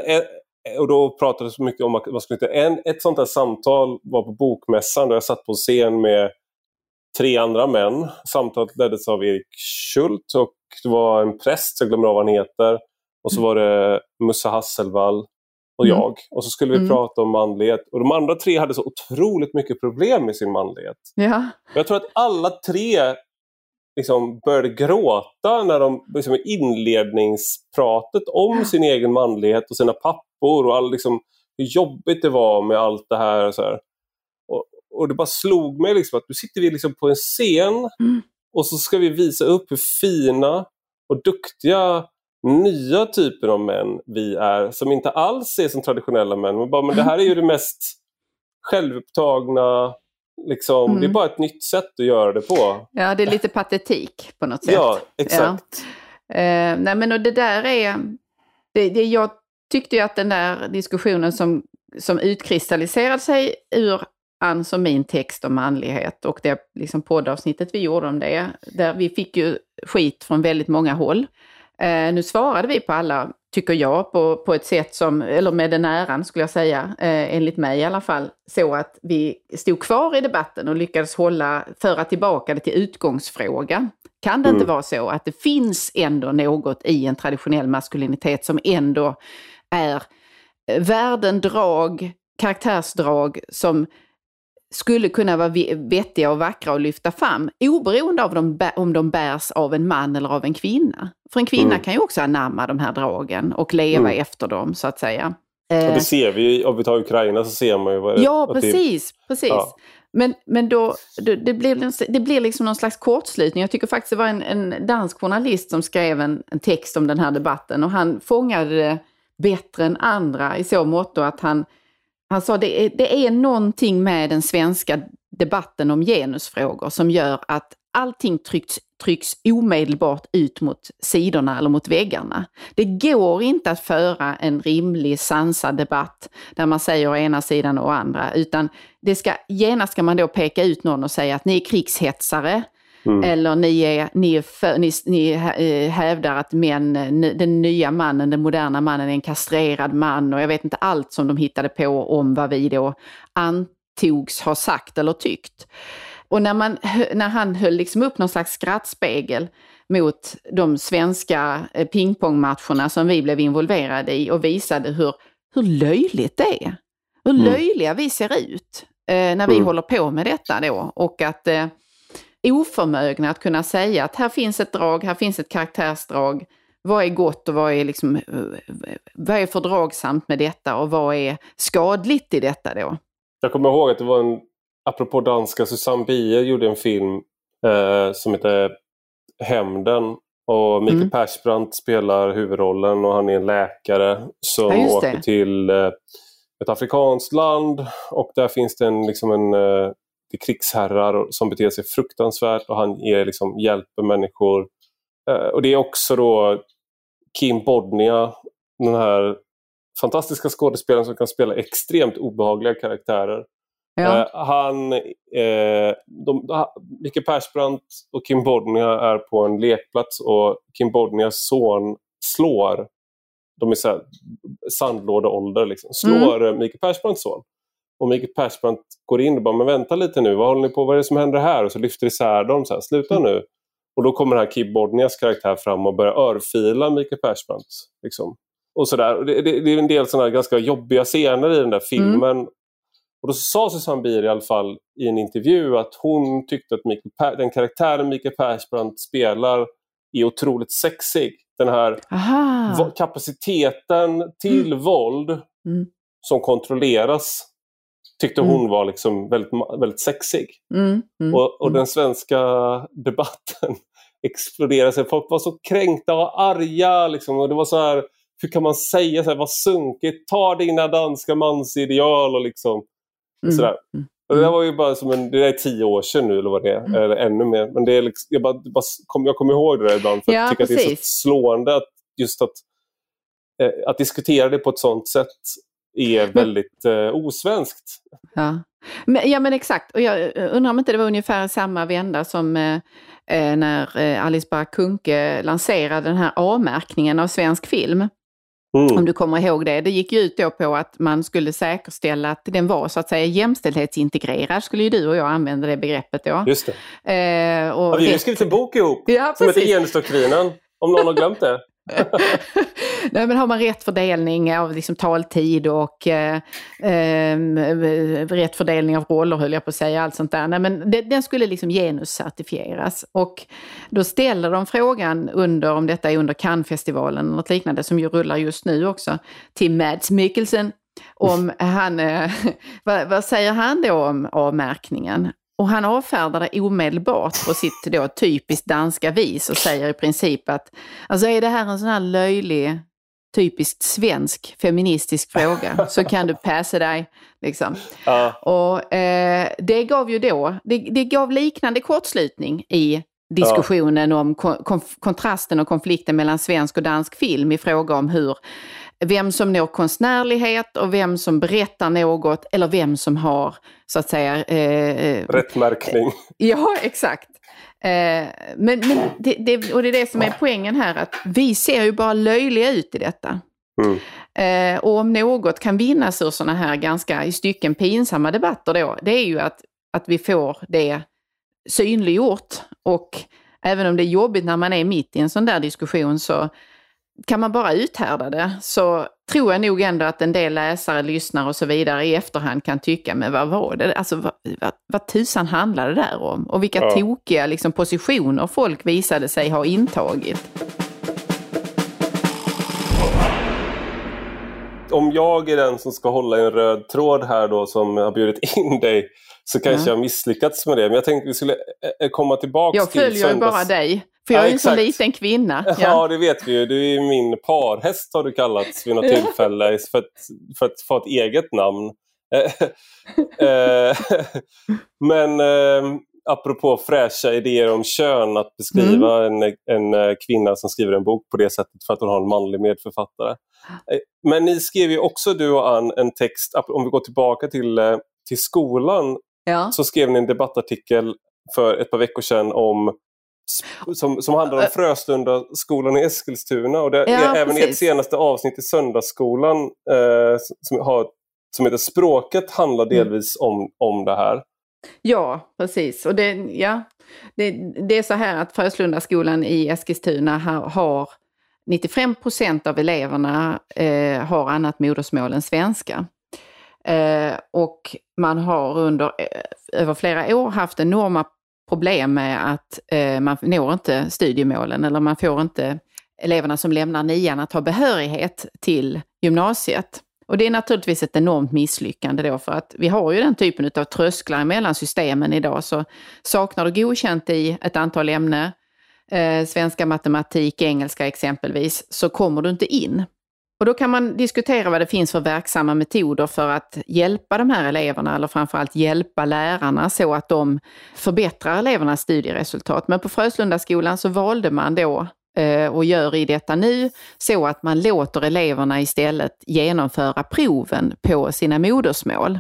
och då pratades mycket om maskulinitet. En, ett sånt där samtal var på Bokmässan där jag satt på scen med tre andra män. Samtalet leddes av Erik Schult och det var en präst, jag glömmer av vad han heter. Och så var det Musse Hasselvall och mm. jag. Och så skulle vi mm. prata om manlighet. Och de andra tre hade så otroligt mycket problem med sin manlighet. Ja. Jag tror att alla tre liksom började gråta när de liksom, inledningspratet om sin egen manlighet och sina pappor och all, liksom, hur jobbigt det var med allt det här. Och, så här. Och, och det bara slog mig liksom att nu sitter vi liksom på en scen mm. och så ska vi visa upp hur fina och duktiga nya typer av män vi är som inte alls är som traditionella män. Men, bara, men det här är ju det mest självupptagna, liksom, mm. det är bara ett nytt sätt att göra det på. Ja, det är lite patetik på något sätt. Ja, exakt. Ja. Eh, nej, men och det där är... Det, det, jag tyckte ju att den där diskussionen som, som utkristalliserade sig ur Anns och min text om manlighet och det liksom poddavsnittet vi gjorde om det, där vi fick ju skit från väldigt många håll. Eh, nu svarade vi på alla, tycker jag, på, på ett sätt som, eller med den äran skulle jag säga, eh, enligt mig i alla fall, så att vi stod kvar i debatten och lyckades hålla, föra tillbaka det till utgångsfrågan. Kan det mm. inte vara så att det finns ändå något i en traditionell maskulinitet som ändå är värden, drag, karaktärsdrag som skulle kunna vara vettiga och vackra att lyfta fram, oberoende av om de bärs av en man eller av en kvinna. För en kvinna mm. kan ju också anamma de här dragen och leva mm. efter dem, så att säga. Och det eh. ser vi, om vi tar Ukraina så ser man ju vad det Ja, precis. precis. Ja. Men, men då, det, det, blir, det blir liksom någon slags kortslutning. Jag tycker faktiskt det var en, en dansk journalist som skrev en, en text om den här debatten och han fångade det bättre än andra i så mått att han han sa det är, det är någonting med den svenska debatten om genusfrågor som gör att allting trycks, trycks omedelbart ut mot sidorna eller mot väggarna. Det går inte att föra en rimlig sansad debatt där man säger å ena sidan och å andra, utan det ska, genast ska man då peka ut någon och säga att ni är krigshetsare, Mm. Eller ni, är, ni, är för, ni, ni eh, hävdar att män, den nya mannen, den moderna mannen är en kastrerad man och jag vet inte allt som de hittade på om vad vi då antogs ha sagt eller tyckt. Och när, man, när han höll liksom upp någon slags skrattspegel mot de svenska eh, pingpongmatcherna som vi blev involverade i och visade hur, hur löjligt det är. Hur mm. löjliga vi ser ut eh, när vi mm. håller på med detta då. Och att eh, oförmögna att kunna säga att här finns ett drag, här finns ett karaktärsdrag. Vad är gott och vad är, liksom, vad är fördragsamt med detta och vad är skadligt i detta då? Jag kommer ihåg att det var en, apropå danska, Susanne Bier gjorde en film eh, som heter Hämnden. Och Mikael mm. Persbrandt spelar huvudrollen och han är en läkare som ja, åker till eh, ett afrikanskt land och där finns det en, liksom en eh, det är krigsherrar som beter sig fruktansvärt och han ger, liksom, hjälper människor. Eh, och det är också då Kim Bodnia, den här fantastiska skådespelaren som kan spela extremt obehagliga karaktärer. Ja. Eh, han, eh, de, Micke Persbrandt och Kim Bodnia är på en lekplats och Kim Bodnias son slår, de är så här, sandlådeålder, liksom, slår mm. Micke Persbrandts son. Och Mikael Persbrandt går in och bara, men vänta lite nu, vad håller ni på, vad är det som händer här? Och så lyfter isär dem, så här, sluta nu. Och då kommer den här Kib Bodnias karaktär fram och börjar örfila Mikael Persbrandt. Liksom. Och sådär. Det, det, det, är en del sådana ganska jobbiga scener i den där filmen. Mm. Och då sa Susanne Bier i alla fall i en intervju att hon tyckte att Mikael, den karaktären Mikael Persbrandt spelar är otroligt sexig. Den här Aha. kapaciteten till mm. våld mm. som kontrolleras tyckte mm. hon var liksom väldigt, väldigt sexig. Mm, mm, och, och mm. den svenska debatten exploderade. Sig. Folk var så kränkta och arga. Liksom. Och det var så här, hur kan man säga så här, vad sunkigt, ta dina danska mansideal och liksom. Mm, sådär. Och det där var ju bara som en, det är tio år sedan nu eller vad det är, eller ännu mer. Men det är liksom, jag, bara, bara kom, jag kommer ihåg det där ibland för ja, jag tycker precis. att det är så slående att just att, eh, att diskutera det på ett sånt sätt är väldigt eh, osvenskt. Ja. Men, ja men exakt, och jag undrar om inte det var ungefär samma vända som eh, eh när eh, Alice Bah Kuhnke lanserade den här A-märkningen av svensk film. Mm. Om du kommer ihåg det. Det gick ju ut då på att man skulle säkerställa att den var så att säga jämställdhetsintegrerad, skulle ju du och jag använda det begreppet då. Just det. Eh, och ja, vi har ju skrivit en bok ihop ja, som heter Genusdoktrinen, om någon har glömt det. Nej, men har man rätt fördelning av liksom taltid och eh, eh, rätt fördelning av roller höll jag på att säga, allt sånt där. Nej, men det, den skulle liksom genuscertifieras. Och då ställer de frågan under, om detta är under Cannesfestivalen eller något liknande, som ju rullar just nu också, till Mads Mikkelsen om han, eh, vad, vad, säger han då om avmärkningen? Och han avfärdar det omedelbart på sitt då typiskt danska vis och säger i princip att alltså är det här en sån här löjlig, typiskt svensk feministisk fråga så kan du passa dig. Liksom. Ja. Och eh, det gav ju då, det, det gav liknande kortslutning i diskussionen ja. om kon kontrasten och konflikten mellan svensk och dansk film i fråga om hur vem som når konstnärlighet och vem som berättar något eller vem som har så att säga... Eh, eh Rätt märkning. Ja, exakt. Eh, men men det, det, och det är det som är poängen här, att vi ser ju bara löjliga ut i detta. Mm. Eh, och om något kan vinnas ur sådana här ganska i stycken pinsamma debatter då, det är ju att, att vi får det synliggjort. Och även om det är jobbigt när man är mitt i en sån där diskussion så kan man bara uthärda det så tror jag nog ändå att en del läsare, lyssnare och så vidare i efterhand kan tycka, men vad var det? Alltså vad, vad, vad tusan handlade det där om? Och vilka ja. tokiga liksom, positioner folk visade sig ha intagit. Om jag är den som ska hålla en röd tråd här då som har bjudit in dig så kanske mm. jag misslyckats med det. Men jag tänkte vi skulle eh, komma tillbaka till Jag följer söndags... bara dig. För jag är ja, en så liten kvinna. Ja. ja. det vet vi ju. Du är min parhäst har du kallats vid något tillfälle för att, för att få ett eget namn. Eh, men eh, apropå fräscha idéer om kön, att beskriva mm. en, en eh, kvinna som skriver en bok på det sättet för att hon har en manlig medförfattare. Eh, men ni skrev ju också, du och Ann, en text, om vi går tillbaka till, till skolan, ja. så skrev ni en debattartikel för ett par veckor sedan om som, som handlar om Fröstunda skolan i Eskilstuna. Och det ja, är även precis. ert senaste avsnitt i Söndagsskolan eh, som, har, som heter Språket handlar mm. delvis mm. om, om det här. Ja, precis. Och det, ja, det, det är så här att Fröslundaskolan i Eskilstuna har, har 95 procent av eleverna eh, har annat modersmål än svenska. Eh, och man har under eh, över flera år haft enorma problem med att eh, man når inte studiemålen eller man får inte eleverna som lämnar nian att ha behörighet till gymnasiet. Och det är naturligtvis ett enormt misslyckande då för att vi har ju den typen av trösklar mellan systemen idag. Så saknar du godkänt i ett antal ämnen, eh, svenska, matematik, engelska exempelvis, så kommer du inte in. Och då kan man diskutera vad det finns för verksamma metoder för att hjälpa de här eleverna, eller framförallt hjälpa lärarna så att de förbättrar elevernas studieresultat. Men på Fröslundaskolan så valde man då eh, och gör i detta nu så att man låter eleverna istället genomföra proven på sina modersmål.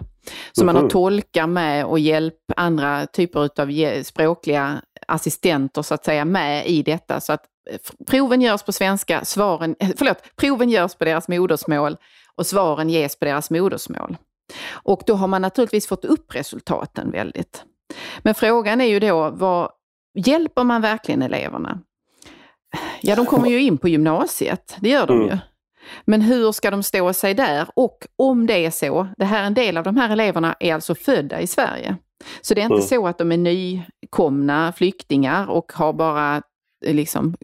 Så man har tolkar med och hjälp, andra typer av språkliga assistenter så att säga med i detta så att proven görs på svenska, svaren, eh, förlåt, proven görs på deras modersmål och svaren ges på deras modersmål. Och då har man naturligtvis fått upp resultaten väldigt. Men frågan är ju då, vad, hjälper man verkligen eleverna? Ja, de kommer ju in på gymnasiet, det gör de mm. ju. Men hur ska de stå sig där? Och om det är så, det här, en del av de här eleverna är alltså födda i Sverige. Så det är inte mm. så att de är nykomna flyktingar och har bara liksom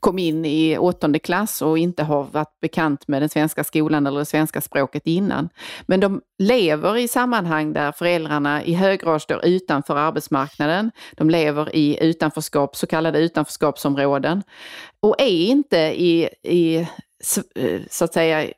kom in i åttonde klass och inte har varit bekant med den svenska skolan eller det svenska språket innan. Men de lever i sammanhang där föräldrarna i hög grad står utanför arbetsmarknaden. De lever i utanförskap, så kallade utanförskapsområden och är inte i, i så att säga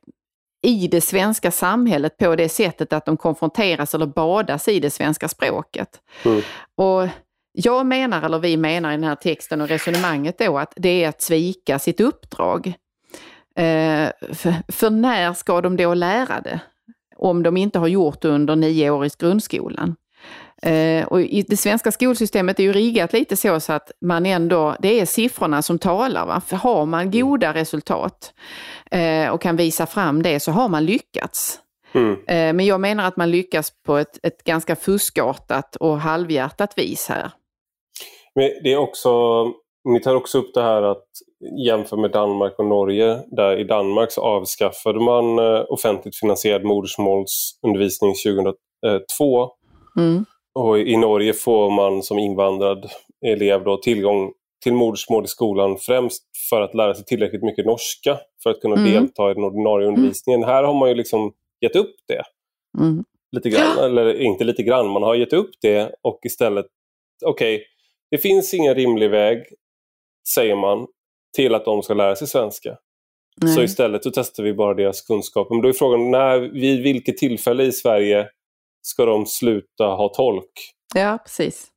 i det svenska samhället på det sättet att de konfronteras eller badas i det svenska språket. Mm. Och jag menar, eller vi menar i den här texten och resonemanget då, att det är att svika sitt uppdrag. Eh, för, för, när ska de då lära det? Om de inte har gjort det under nio år i grundskolan. Eh, och i det svenska skolsystemet är ju riggat lite så, så att man ändå, det är siffrorna som talar. Va? För har man goda resultat eh, och kan visa fram det så har man lyckats. Mm. Eh, men jag menar att man lyckas på ett, ett ganska fuskartat och halvhjärtat vis här. Men det är också, ni tar också upp det här att jämföra med Danmark och Norge. Där I Danmark så avskaffade man offentligt finansierad modersmålsundervisning 2002. Mm. Och i Norge får man som invandrad elev då tillgång till modersmål i skolan främst för att lära sig tillräckligt mycket norska för att kunna mm. delta i den ordinarie undervisningen. Här har man ju liksom gett upp det. Mm. Lite grann, eller inte lite grann, man har gett upp det och istället, okej, okay, det finns ingen rimlig väg, säger man, till att de ska lära sig svenska. Nej. Så istället så testar vi bara deras kunskaper. Men då är frågan, när, vid vilket tillfälle i Sverige ska de sluta ha tolk? Ja, precis.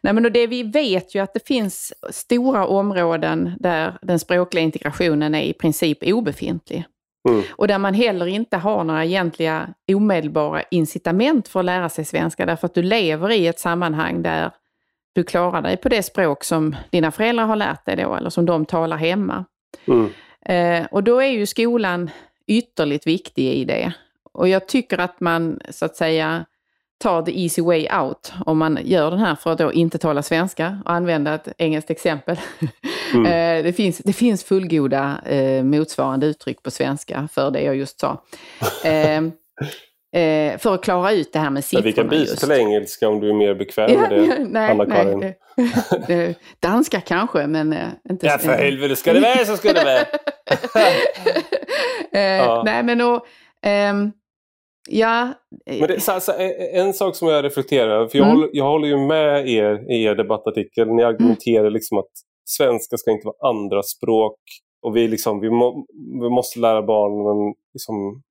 Nej, men det vi vet ju att det finns stora områden där den språkliga integrationen är i princip obefintlig. Mm. Och där man heller inte har några egentliga omedelbara incitament för att lära sig svenska därför att du lever i ett sammanhang där du klarar dig på det språk som dina föräldrar har lärt dig då, eller som de talar hemma. Mm. Eh, och då är ju skolan ytterligt viktig i det. Och jag tycker att man så att säga tar the easy way out om man gör den här för att då inte tala svenska och använda ett engelskt exempel. Mm. Eh, det, finns, det finns fullgoda eh, motsvarande uttryck på svenska för det jag just sa. Eh, Eh, för att klara ut det här med siffrorna. vi kan byta till engelska om du är mer bekväm ja, med det, nej, Anna-Karin. Danska kanske, men eh, inte... Ja, för helvete ska det vara så ska det vara! eh, ja. Nej, men och, ehm, Ja. Men det, så, så, en sak som jag reflekterar för jag, mm. håller, jag håller ju med er i er debattartikel. Ni argumenterar mm. liksom att svenska ska inte vara andra språk och vi, liksom, vi, må, vi måste lära barnen liksom,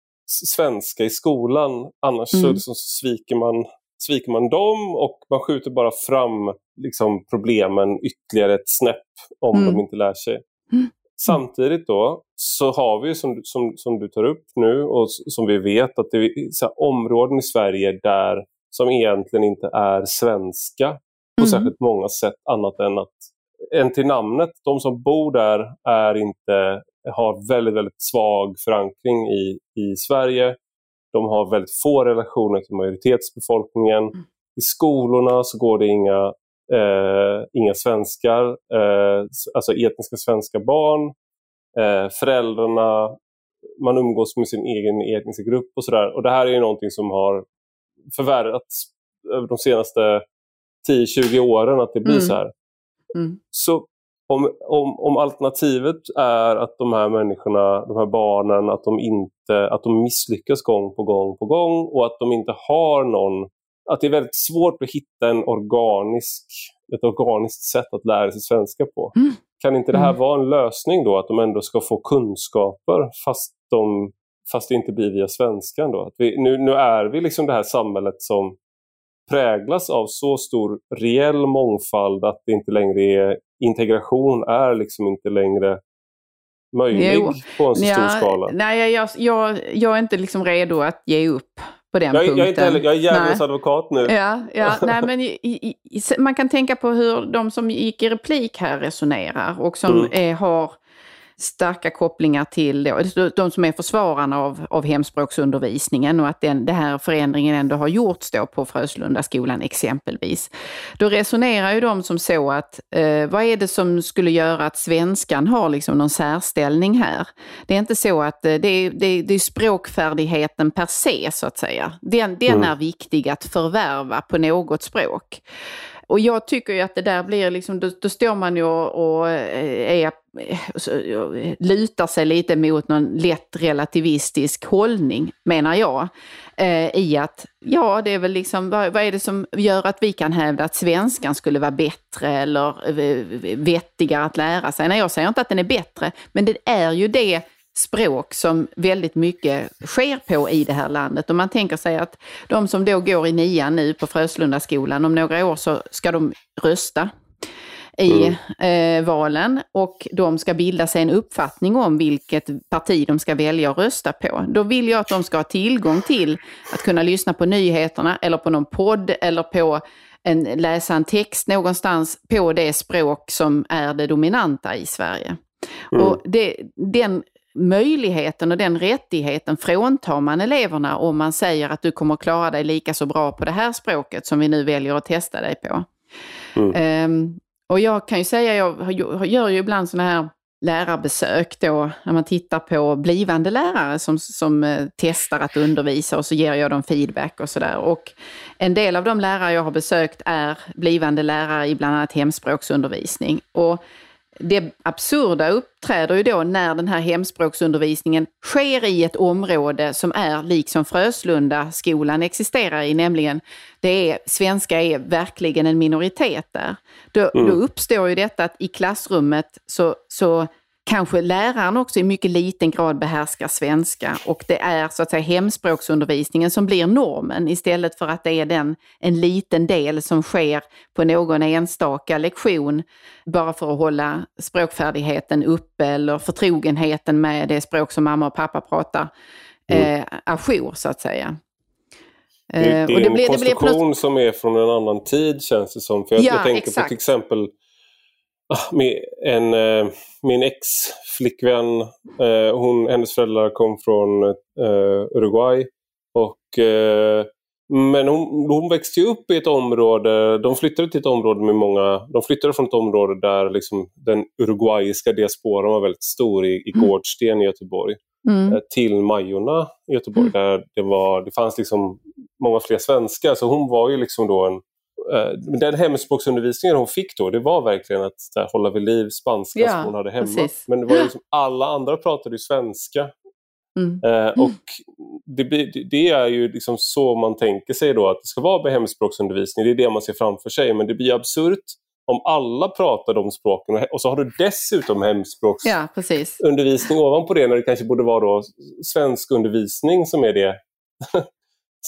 svenska i skolan. Annars mm. så liksom sviker, man, sviker man dem och man skjuter bara fram liksom, problemen ytterligare ett snäpp om mm. de inte lär sig. Mm. Samtidigt då så har vi som, som, som du tar upp nu och som vi vet att det är områden i Sverige där som egentligen inte är svenska på mm. särskilt många sätt annat än att än till namnet, de som bor där är inte har väldigt, väldigt svag förankring i, i Sverige. De har väldigt få relationer till majoritetsbefolkningen. Mm. I skolorna så går det inga, eh, inga svenskar, eh, alltså etniska svenska barn. Eh, föräldrarna, man umgås med sin egen etniska grupp och sådär. Och det här är ju någonting som har förvärrats över de senaste 10-20 åren att det blir mm. så här. Mm. Så om, om, om alternativet är att de här människorna, de här barnen, att de, inte, att de misslyckas gång på gång på gång och att de inte har någon... Att det är väldigt svårt att hitta en organisk, ett organiskt sätt att lära sig svenska på. Mm. Kan inte det här mm. vara en lösning då, att de ändå ska få kunskaper fast, de, fast det inte blir via svenskan? Då? Att vi, nu, nu är vi liksom det här samhället som präglas av så stor reell mångfald att det inte längre är integration är liksom inte längre möjlig jo. på en så ja, stor skala. Nej, jag, jag, jag är inte liksom redo att ge upp på den jag, punkten. Jag är, inte heller, jag är djävulens advokat nu. Ja, ja nej, men i, i, man kan tänka på hur de som gick i replik här resonerar och som mm. är, har starka kopplingar till då, de som är försvararna av, av hemspråksundervisningen och att den, den här förändringen ändå har gjorts då på Fröslundaskolan exempelvis. Då resonerar ju de som så att eh, vad är det som skulle göra att svenskan har liksom någon särställning här? Det är inte så att eh, det, är, det, det är språkfärdigheten per se så att säga. Den, den mm. är viktig att förvärva på något språk. Och jag tycker ju att det där blir liksom, då, då står man ju och, och eh, är, Eh, lutar sig lite mot någon lätt relativistisk hållning, menar jag. Eh, I att, ja det är väl liksom, vad, vad, är det som gör att vi kan hävda att svenskan skulle vara bättre eller eh, vettigare att lära sig? Nej, jag säger inte att den är bättre, men det är ju det språk som väldigt mycket sker på i det här landet. Om man tänker sig att de som då går i nian nu på Fröslundaskolan, om några år så ska de rösta i mm. eh, valen och de ska bilda sig en uppfattning om vilket parti de ska välja att rösta på. Då vill jag att de ska ha tillgång till att kunna lyssna på nyheterna eller på någon podd eller på en, läsa en text någonstans på det språk som är det dominanta i Sverige. Mm. Och det, den möjligheten och den rättigheten fråntar man eleverna om man säger att du kommer klara dig lika så bra på det här språket som vi nu väljer att testa dig på. Mm. Um, och jag kan ju säga, jag gör ju ibland sådana här lärarbesök då, när man tittar på blivande lärare som, som eh, testar att undervisa och så ger jag dem feedback och sådär. Och en del av de lärare jag har besökt är blivande lärare i bland annat hemspråksundervisning. Och det absurda uppträder ju då när den här hemspråksundervisningen sker i ett område som är liksom Fröslunda skolan existerar i, nämligen det är, svenska är verkligen en minoritet där. Då, mm. då uppstår ju detta att i klassrummet så, så kanske läraren också i mycket liten grad behärskar svenska och det är så att säga hemspråksundervisningen som blir normen istället för att det är den, en liten del som sker på någon enstaka lektion bara för att hålla språkfärdigheten uppe eller förtrogenheten med det språk som mamma och pappa pratar mm. eh, ajour så att säga. Det, det, är det en blir, konstruktion något... som är från en annan tid känns det som. För jag, ja, jag tänker exakt. på till exempel Ah, en, eh, min ex-flickvän, eh, hon, hennes föräldrar kom från eh, Uruguay. Och, men hon, hon växte upp i ett område, de flyttade till ett område med många, de flyttade från ett område där liksom den uruguayiska diasporan var väldigt stor i, i mm. Gårdsten i Göteborg. Mm. Till Majorna i Göteborg mm. där det, var, det fanns liksom många fler svenskar. Så hon var ju liksom då en den hemspråksundervisningen hon fick då, det var verkligen att här, hålla vid liv spanska ja, som hon hade hemma. Precis. Men det var liksom, alla andra pratade ju svenska. Mm. Eh, och det, det, är ju liksom så man tänker sig då att det ska vara med hemspråksundervisning. Det är det man ser framför sig. Men det blir absurt om alla pratar de språken och så har du dessutom hemspråksundervisning ja, ovanpå det när det kanske borde vara då svenskundervisning som är det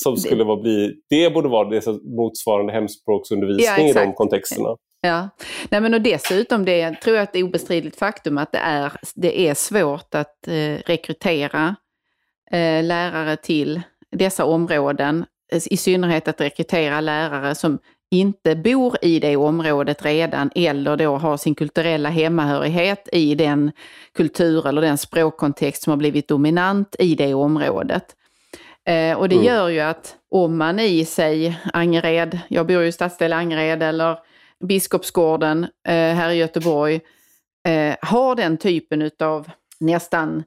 som skulle vara bli, det borde vara det motsvarande hemspråksundervisning ja, i de kontexterna. Ja, Nej, men och dessutom det tror jag att det är obestridligt faktum att det är, det är svårt att eh, rekrytera eh, lärare till dessa områden. I synnerhet att rekrytera lärare som inte bor i det området redan eller då har sin kulturella hemmahörighet i den kultur eller den språkkontext som har blivit dominant i det området. Eh, och det mm. gör ju att om man i sig Angered, jag bor ju i stadsdel Angered eller Biskopsgården eh, här i Göteborg, eh, har den typen av nästan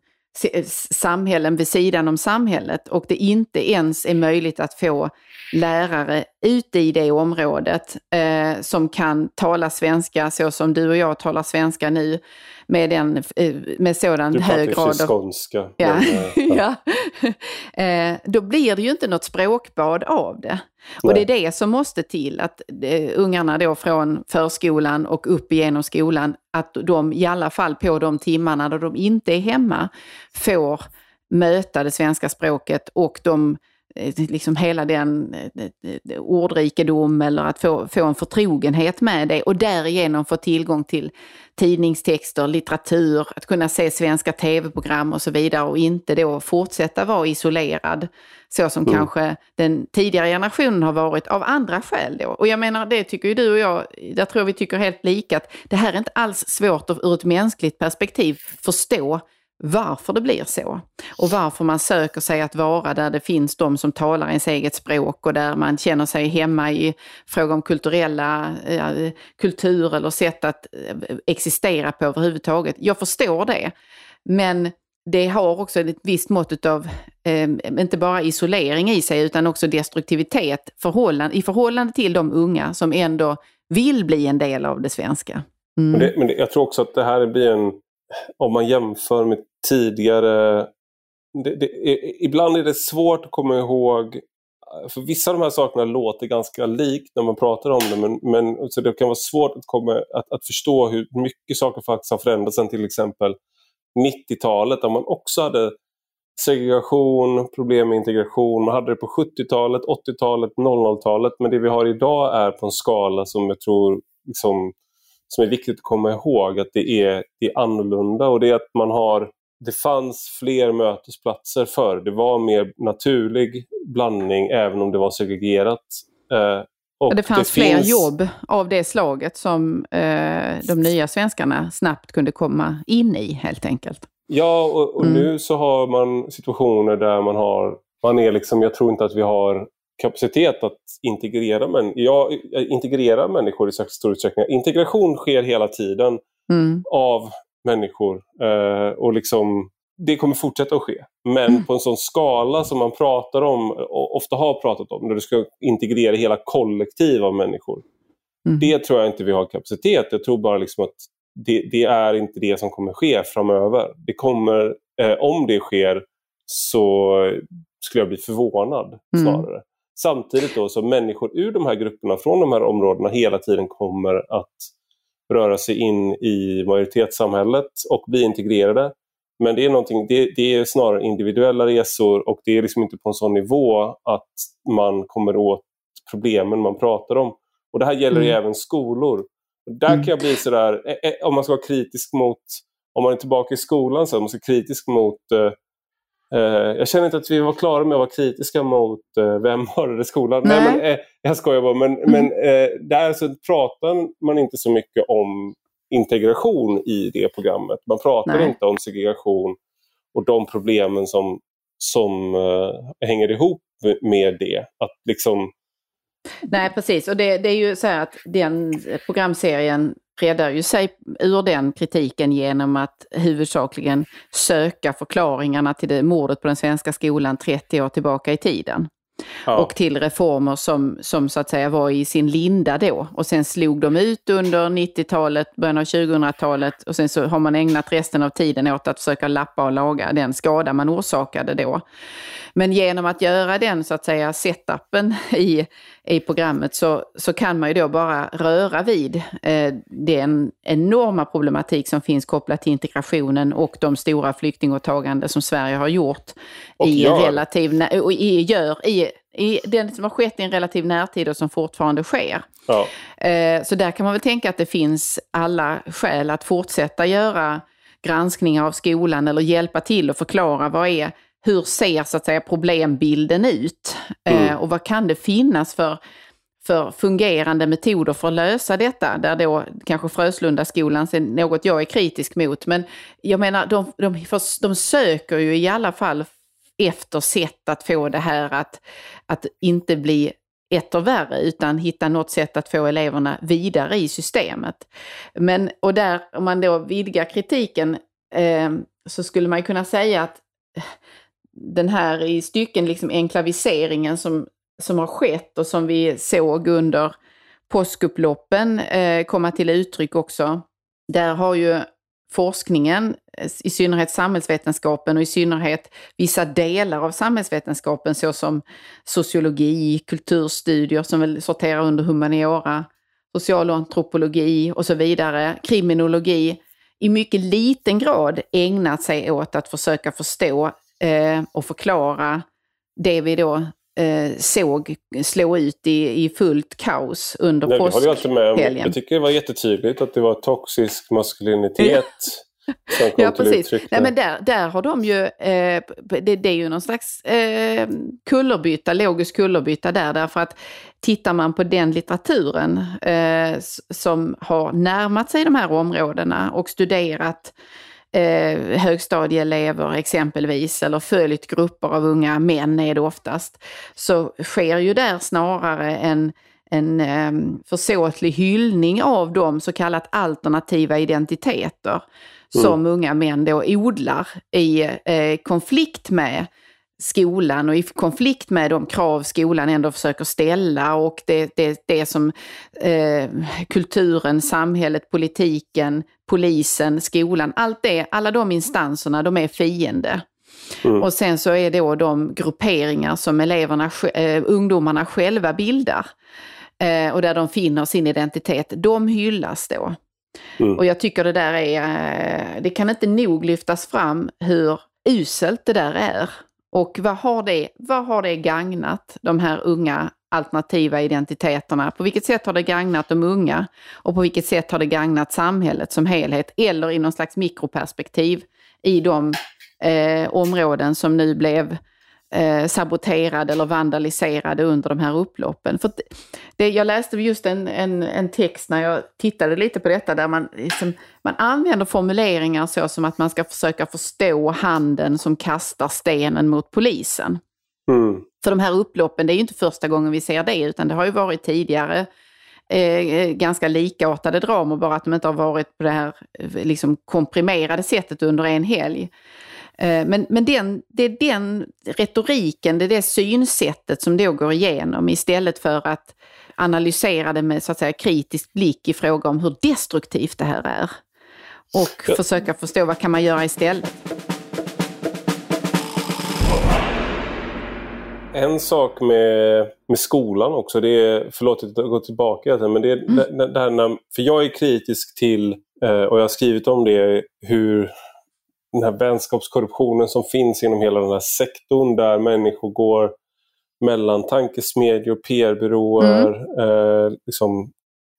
samhällen vid sidan om samhället och det inte ens är möjligt att få lärare ute i det området eh, som kan tala svenska så som du och jag talar svenska nu med, den, eh, med sådan du hög grad av... skånska. Ja, men, ja. ja. eh, då blir det ju inte något språkbad av det. Och det är det som måste till, att eh, ungarna då från förskolan och upp igenom skolan, att de i alla fall på de timmarna då de inte är hemma får möta det svenska språket och de Eh, liksom hela den eh, ordrikedom eller att få, få en förtrogenhet med det och därigenom få tillgång till tidningstexter, litteratur, att kunna se svenska tv-program och så vidare och inte då fortsätta vara isolerad så som mm. kanske den tidigare generationen har varit av andra skäl då. Och jag menar, det tycker ju du och jag, där tror vi tycker helt lika, att det här är inte alls svårt att ur ett mänskligt perspektiv förstå varför det blir så. Och varför man söker sig att vara där det finns de som talar ens eget språk och där man känner sig hemma i fråga om kulturella eh, kultur eller sätt att eh, existera på överhuvudtaget. Jag förstår det. Men det har också ett visst mått av, eh, inte bara isolering i sig, utan också destruktivitet förhållande, i förhållande till de unga som ändå vill bli en del av det svenska. Mm. Men, det, men det, jag tror också att det här blir en, om man jämför med tidigare... Det, det, ibland är det svårt att komma ihåg för vissa av de här sakerna låter ganska likt när man pratar om det men, men så det kan vara svårt att, komma, att, att förstå hur mycket saker faktiskt har förändrats sen till exempel 90-talet där man också hade segregation, problem med integration. Man hade det på 70-talet, 80-talet, 00-talet. Men det vi har idag är på en skala som jag tror liksom, som är viktigt att komma ihåg att det är, det är annorlunda och det är att man har det fanns fler mötesplatser förr. Det var mer naturlig blandning även om det var segregerat. Eh, och det fanns det fler finns... jobb av det slaget som eh, de nya svenskarna snabbt kunde komma in i helt enkelt. Ja, och, och mm. nu så har man situationer där man har, man är liksom, jag tror inte att vi har kapacitet att integrera, män, ja, integrera människor i stor utsträckning. Integration sker hela tiden mm. av människor eh, och liksom, det kommer fortsätta att ske. Men mm. på en sån skala som man pratar om, och ofta har pratat om, när du ska integrera hela kollektiv av människor. Mm. Det tror jag inte vi har kapacitet. Jag tror bara liksom att det, det, är inte det som kommer ske framöver. Det kommer, eh, om det sker så skulle jag bli förvånad mm. snarare. Mm. Samtidigt då så människor ur de här grupperna från de här områdena hela tiden kommer att röra sig in i majoritetssamhället och bli integrerade. Men det är, det, det, är snarare individuella resor och det är liksom inte på en sån nivå att man kommer åt problemen man pratar om. Och Det här gäller mm. även skolor. Där mm. kan jag bli sådär, eh, eh, om man ska vara kritisk mot, om man är tillbaka i skolan så, man ska kritisk mot eh, jag känner inte att vi var klara med att vara kritiska mot eh, vem mördade skolan. Nej. Nej, men, eh, jag skojar bara. Men, mm. men eh, där så pratar man inte så mycket om integration i det programmet. Man pratar Nej. inte om segregation och de problemen som, som hänger ihop med det. Att liksom Nej, precis. Och det, det är ju så här att den programserien räddar ju sig ur den kritiken genom att huvudsakligen söka förklaringarna till det mordet på den svenska skolan 30 år tillbaka i tiden. Ja. Och till reformer som, som så att säga var i sin linda då. Och sen slog de ut under 90-talet, början av 2000-talet och sen så har man ägnat resten av tiden åt att försöka lappa och laga den skada man orsakade då. Men genom att göra den så att säga setupen i, i programmet så, så kan man ju då bara röra vid eh, den enorma problematik som finns kopplat till integrationen och de stora flyktingåtaganden som Sverige har gjort och i gör. relativ, och i, gör i, i den som har skett i en relativ närtid och som fortfarande sker. Ja. Eh, så där kan man väl tänka att det finns alla skäl att fortsätta göra granskningar av skolan eller hjälpa till och förklara vad är hur ser så att säga problembilden ut? Eh, mm. och vad kan det finnas för, för fungerande metoder för att lösa detta? Där då kanske Fröslundaskolan är något jag är kritisk mot. Men jag menar, de, de, de söker ju i alla fall efter sätt att få det här att, att inte bli etter värre, utan hitta något sätt att få eleverna vidare i systemet. Men, och där, om man då vidgar kritiken, eh, så skulle man kunna säga att den här i stycken liksom enklaviseringen som, som har skett och som vi såg under påskupploppen eh, komma till uttryck också. Där har ju forskningen, eh, i synnerhet samhällsvetenskapen och i synnerhet vissa delar av samhällsvetenskapen såsom sociologi, kulturstudier som väl sorterar under humaniora, socialantropologi och så vidare, kriminologi, i mycket liten grad ägnat sig åt att försöka förstå eh, och förklara det vi då eh, såg slå ut i, i fullt kaos under Nej, påskhelgen. Jag tycker det var jättetydligt att det var toxisk maskulinitet. ja, precis. Nej, men där, där har de ju, eh, det, det, är ju någon slags eh, kullerbytta, logisk kullerbytta där, därför att tittar man på den litteraturen eh, som har närmat sig de här områdena och studerat eh, högstadieelever exempelvis, eller följt grupper av unga män är det oftast, så sker ju där snarare en en eh, försåtlig hyllning av de så kallat alternativa identiteter mm. som unga män då odlar i eh, konflikt med skolan och i konflikt med de krav skolan ändå försöker ställa och det, det, det som eh, kulturen, samhället, politiken, polisen, skolan, allt det, alla de instanserna, de är fiende. Mm. Och sen så är det då de grupperingar som eleverna, eh, ungdomarna själva bildar eh, och där de finner sin identitet, de hyllas då. Mm. Och jag tycker det där är, eh, det kan inte nog lyftas fram hur uselt det där är. Och vad har det, vad har det gagnat de här unga alternativa identiteterna? På vilket sätt har det gagnat de unga? Och på vilket sätt har det gagnat samhället som helhet? Eller i någon slags mikroperspektiv i de eh, områden som nu blev eh, saboterade eller vandaliserade under de här upploppen. För det, jag läste just en, en, en, text när jag tittade lite på detta där man, liksom, man använder formuleringar så som att man ska försöka förstå handen som kastar stenen mot polisen. Mm. För de här upploppen, det är ju inte första gången vi ser det, utan det har ju varit tidigare eh, ganska likartade dramer, bara att de inte har varit på det här liksom, komprimerade sättet under en helg. Eh, men, men den, det är den retoriken, det är det synsättet som då går igenom istället för att analysera det med så att säga kritisk blick i fråga om hur destruktivt det här är. Och ja. försöka förstå vad kan man göra istället. En sak med, med skolan också, det är, förlåt att jag går tillbaka, men det är mm. det, det här när, för jag är kritisk till, eh, och jag har skrivit om det, hur den här vänskapskorruptionen som finns inom hela den här sektorn där människor går mellan tankesmedjor, PR-byråer mm. eh, liksom,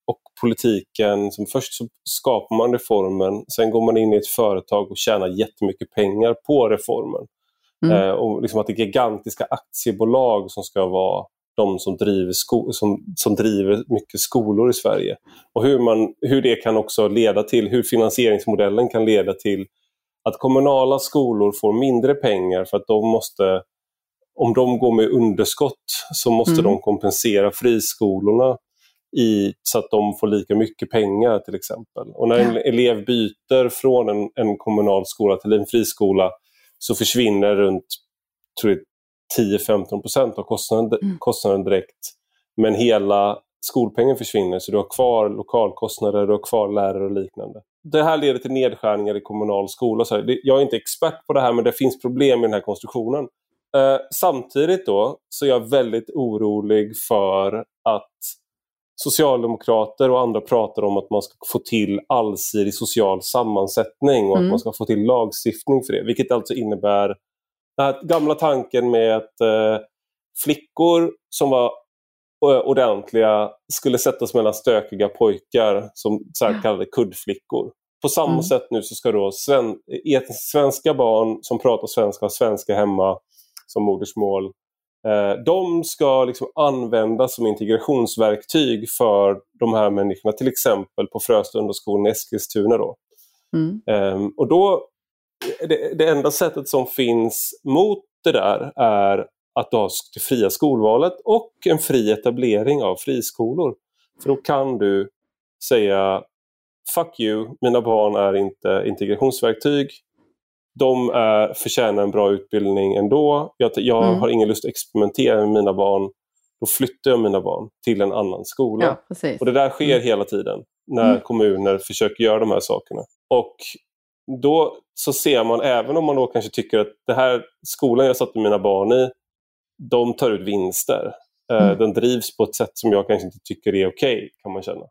och politiken. Som först så skapar man reformen, sen går man in i ett företag och tjänar jättemycket pengar på reformen. Mm. Eh, och liksom att det är gigantiska aktiebolag som ska vara de som driver, som, som driver mycket skolor i Sverige. Och hur, man, hur det kan också leda till, hur finansieringsmodellen kan leda till att kommunala skolor får mindre pengar för att de måste, om de går med underskott så måste mm. de kompensera friskolorna i, så att de får lika mycket pengar till exempel. Och när en elev byter från en, en kommunal skola till en friskola så försvinner runt 10-15% av kostnaden, mm. kostnaden direkt. Men hela skolpengen försvinner så du har kvar lokalkostnader, du har kvar lärare och liknande. Det här leder till nedskärningar i kommunal skola. Så jag är inte expert på det här men det finns problem med den här konstruktionen. Eh, samtidigt då så är jag väldigt orolig för att socialdemokrater och andra pratar om att man ska få till allsidig social sammansättning och mm. att man ska få till lagstiftning för det. Vilket alltså innebär den här gamla tanken med att eh, flickor som var ordentliga skulle sättas mellan stökiga pojkar som så här kallade kuddflickor. På samma mm. sätt nu så ska då sven svenska barn som pratar svenska, och svenska hemma som modersmål, eh, de ska liksom användas som integrationsverktyg för de här människorna, till exempel på Fröstundaskolan i Eskilstuna. Då. Mm. Eh, och då, det, det enda sättet som finns mot det där är att du har det fria skolvalet och en fri etablering av friskolor. För då kan du säga Fuck you, mina barn är inte integrationsverktyg. De är, förtjänar en bra utbildning ändå. Jag, jag mm. har ingen lust att experimentera med mina barn. Då flyttar jag mina barn till en annan skola. Ja, och Det där sker mm. hela tiden när mm. kommuner försöker göra de här sakerna. Och då så ser man, även om man då kanske tycker att det här skolan jag satte mina barn i, de tar ut vinster. Eh, mm. Den drivs på ett sätt som jag kanske inte tycker är okej, okay, kan man känna.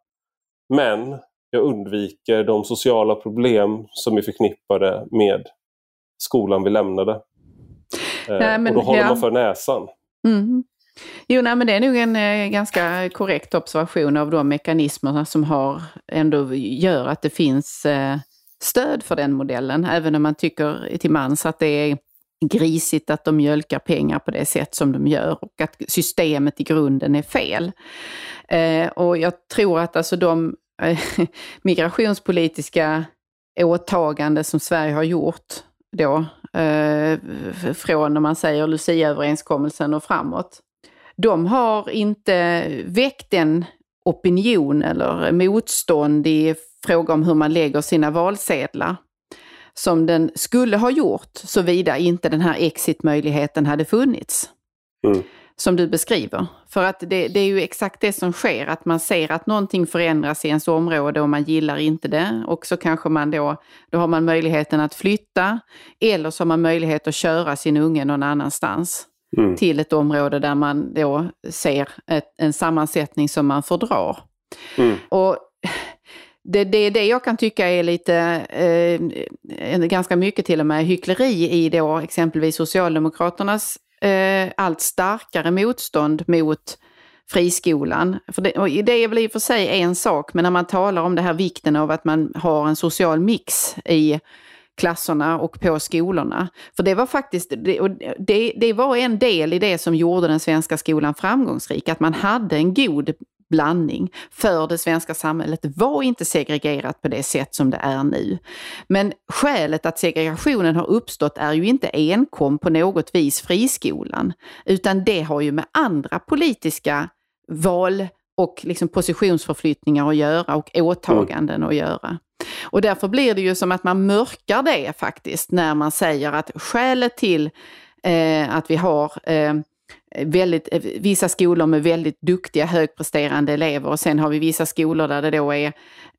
Men jag undviker de sociala problem som är förknippade med skolan vi lämnade. Eh, nej, men, och då håller ja. man för näsan. Mm. Jo, nej, men det är nog en eh, ganska korrekt observation av de mekanismerna som har, ändå gör att det finns eh, stöd för den modellen. Även om man tycker till mans att det är grisigt att de mjölkar pengar på det sätt som de gör och att systemet i grunden är fel. Eh, och jag tror att alltså de eh, migrationspolitiska åtaganden som Sverige har gjort då, eh, från när man säger Lucia-överenskommelsen och framåt, de har inte väckt en opinion eller motstånd i fråga om hur man lägger sina valsedlar som den skulle ha gjort såvida inte den här exitmöjligheten hade funnits. Mm. Som du beskriver. För att det, det, är ju exakt det som sker, att man ser att någonting förändras i ens område och man gillar inte det. Och så kanske man då, då har man möjligheten att flytta eller så har man möjlighet att köra sin unge någon annanstans. Mm. Till ett område där man då ser ett, en sammansättning som man fördrar. Mm. Och det, det är det jag kan tycka är lite, eh, ganska mycket till och med, hyckleri i då exempelvis Socialdemokraternas eh, allt starkare motstånd mot friskolan. För det, och det är väl i och för sig en sak, men när man talar om det här vikten av att man har en social mix i klasserna och på skolorna. För det var faktiskt, det, det, det var en del i det som gjorde den svenska skolan framgångsrik, att man hade en god blandning. För det svenska samhället var inte segregerat på det sätt som det är nu. Men skälet att segregationen har uppstått är ju inte enkom på något vis friskolan, utan det har ju med andra politiska val och liksom positionsförflyttningar att göra och åtaganden att göra. Och därför blir det ju som att man mörkar det faktiskt när man säger att skälet till eh, att vi har eh, väldigt, eh, vissa skolor med väldigt duktiga högpresterande elever och sen har vi vissa skolor där det då är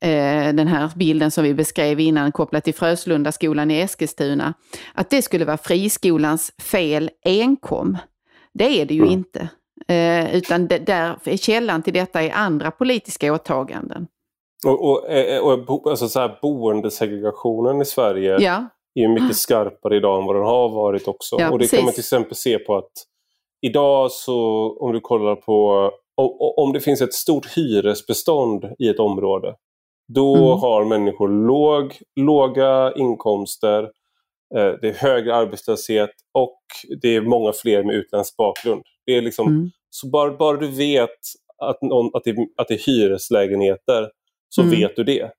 eh, den här bilden som vi beskrev innan kopplat till Fröslunda skolan i Eskilstuna. Att det skulle vara friskolans fel enkom. Det är det ju mm. inte. Eh, utan det, där är källan till detta är andra politiska åtaganden. Och, och, eh, och, alltså så här, boendesegregationen i Sverige ja. är mycket skarpare idag än vad den har varit också. Ja, och det precis. kan man till exempel se på att idag så om du kollar på om det finns ett stort hyresbestånd i ett område då mm. har människor låg, låga inkomster, eh, det är högre arbetslöshet och det är många fler med utländsk bakgrund. Det är liksom, mm. Så bara, bara du vet att, någon, att, det, att det är hyreslägenheter så mm. vet du det.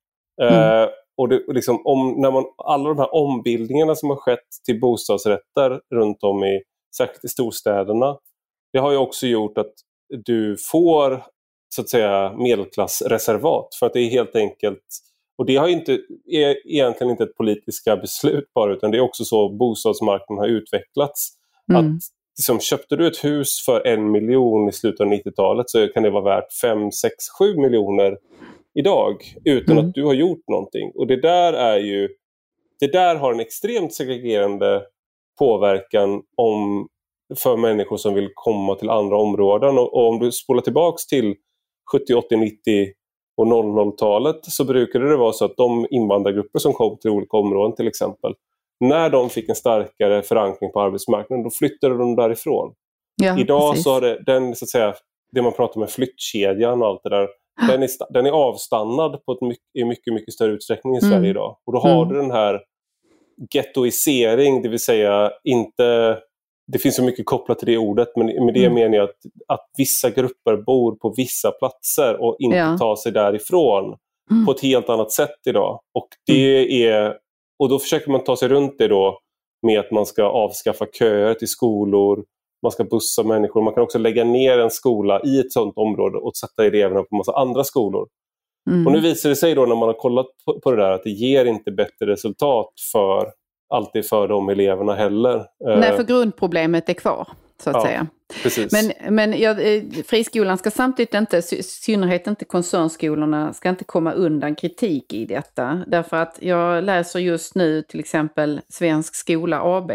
Mm. Uh, och det, liksom, om, när man, alla de här ombildningarna som har skett till bostadsrätter runt om i, särskilt i storstäderna, det har ju också gjort att du får så att säga medelklassreservat för att det är helt enkelt och det har inte, är egentligen inte ett politiska beslut bara utan det är också så bostadsmarknaden har utvecklats. Mm. Att liksom, köpte du ett hus för en miljon i slutet av 90-talet så kan det vara värt 5, 6, 7 miljoner idag utan mm. att du har gjort någonting. Och det där är ju det där har en extremt segregerande påverkan om, för människor som vill komma till andra områden. Och, och om du spolar tillbaks till 70, 80, 90 och 00-talet så brukade det vara så att de invandrargrupper som kom till olika områden till exempel, när de fick en starkare förankring på arbetsmarknaden, då flyttade de därifrån. Ja, Idag precis. så har det, den, så att säga, det man pratar med flyttkedjan och allt det där, den är, den är avstannad på ett mycket, i mycket, mycket större utsträckning i Sverige mm. idag. Och då har mm. du den här gettoisering, det vill säga inte det finns så mycket kopplat till det ordet, men med det mm. menar jag att, att vissa grupper bor på vissa platser och inte ja. tar sig därifrån mm. på ett helt annat sätt idag. Och, det mm. är, och då försöker man ta sig runt det då med att man ska avskaffa köer till skolor, man ska bussa människor. Man kan också lägga ner en skola i ett sådant område och sätta eleverna på massa andra skolor. Mm. Och nu visar det sig då när man har kollat på, på det där att det ger inte bättre resultat för alltid för de eleverna heller. Nej, för grundproblemet är kvar. Så att ja, säga. Precis. Men, men ja, eh, friskolan ska samtidigt inte, i synnerhet inte koncernskolorna, ska inte komma undan kritik i detta. Därför att jag läser just nu till exempel Svensk skola AB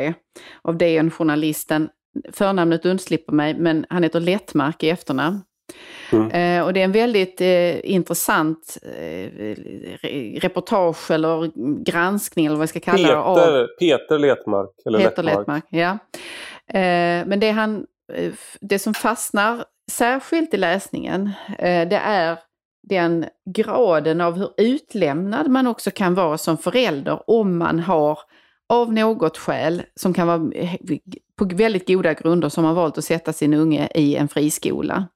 av DN-journalisten förnamnet undslipper mig, men han heter Lättmark i efternamn. Mm. Eh, och det är en väldigt eh, intressant eh, reportage eller granskning eller vad jag ska kalla Peter, det. Av... Peter Letmark. Eller Peter Lettmark. Lettmark ja. Eh, men det, han, eh, det som fastnar särskilt i läsningen, eh, det är den graden av hur utlämnad man också kan vara som förälder om man har av något skäl, som kan vara på väldigt goda grunder, som har valt att sätta sin unge i en friskola.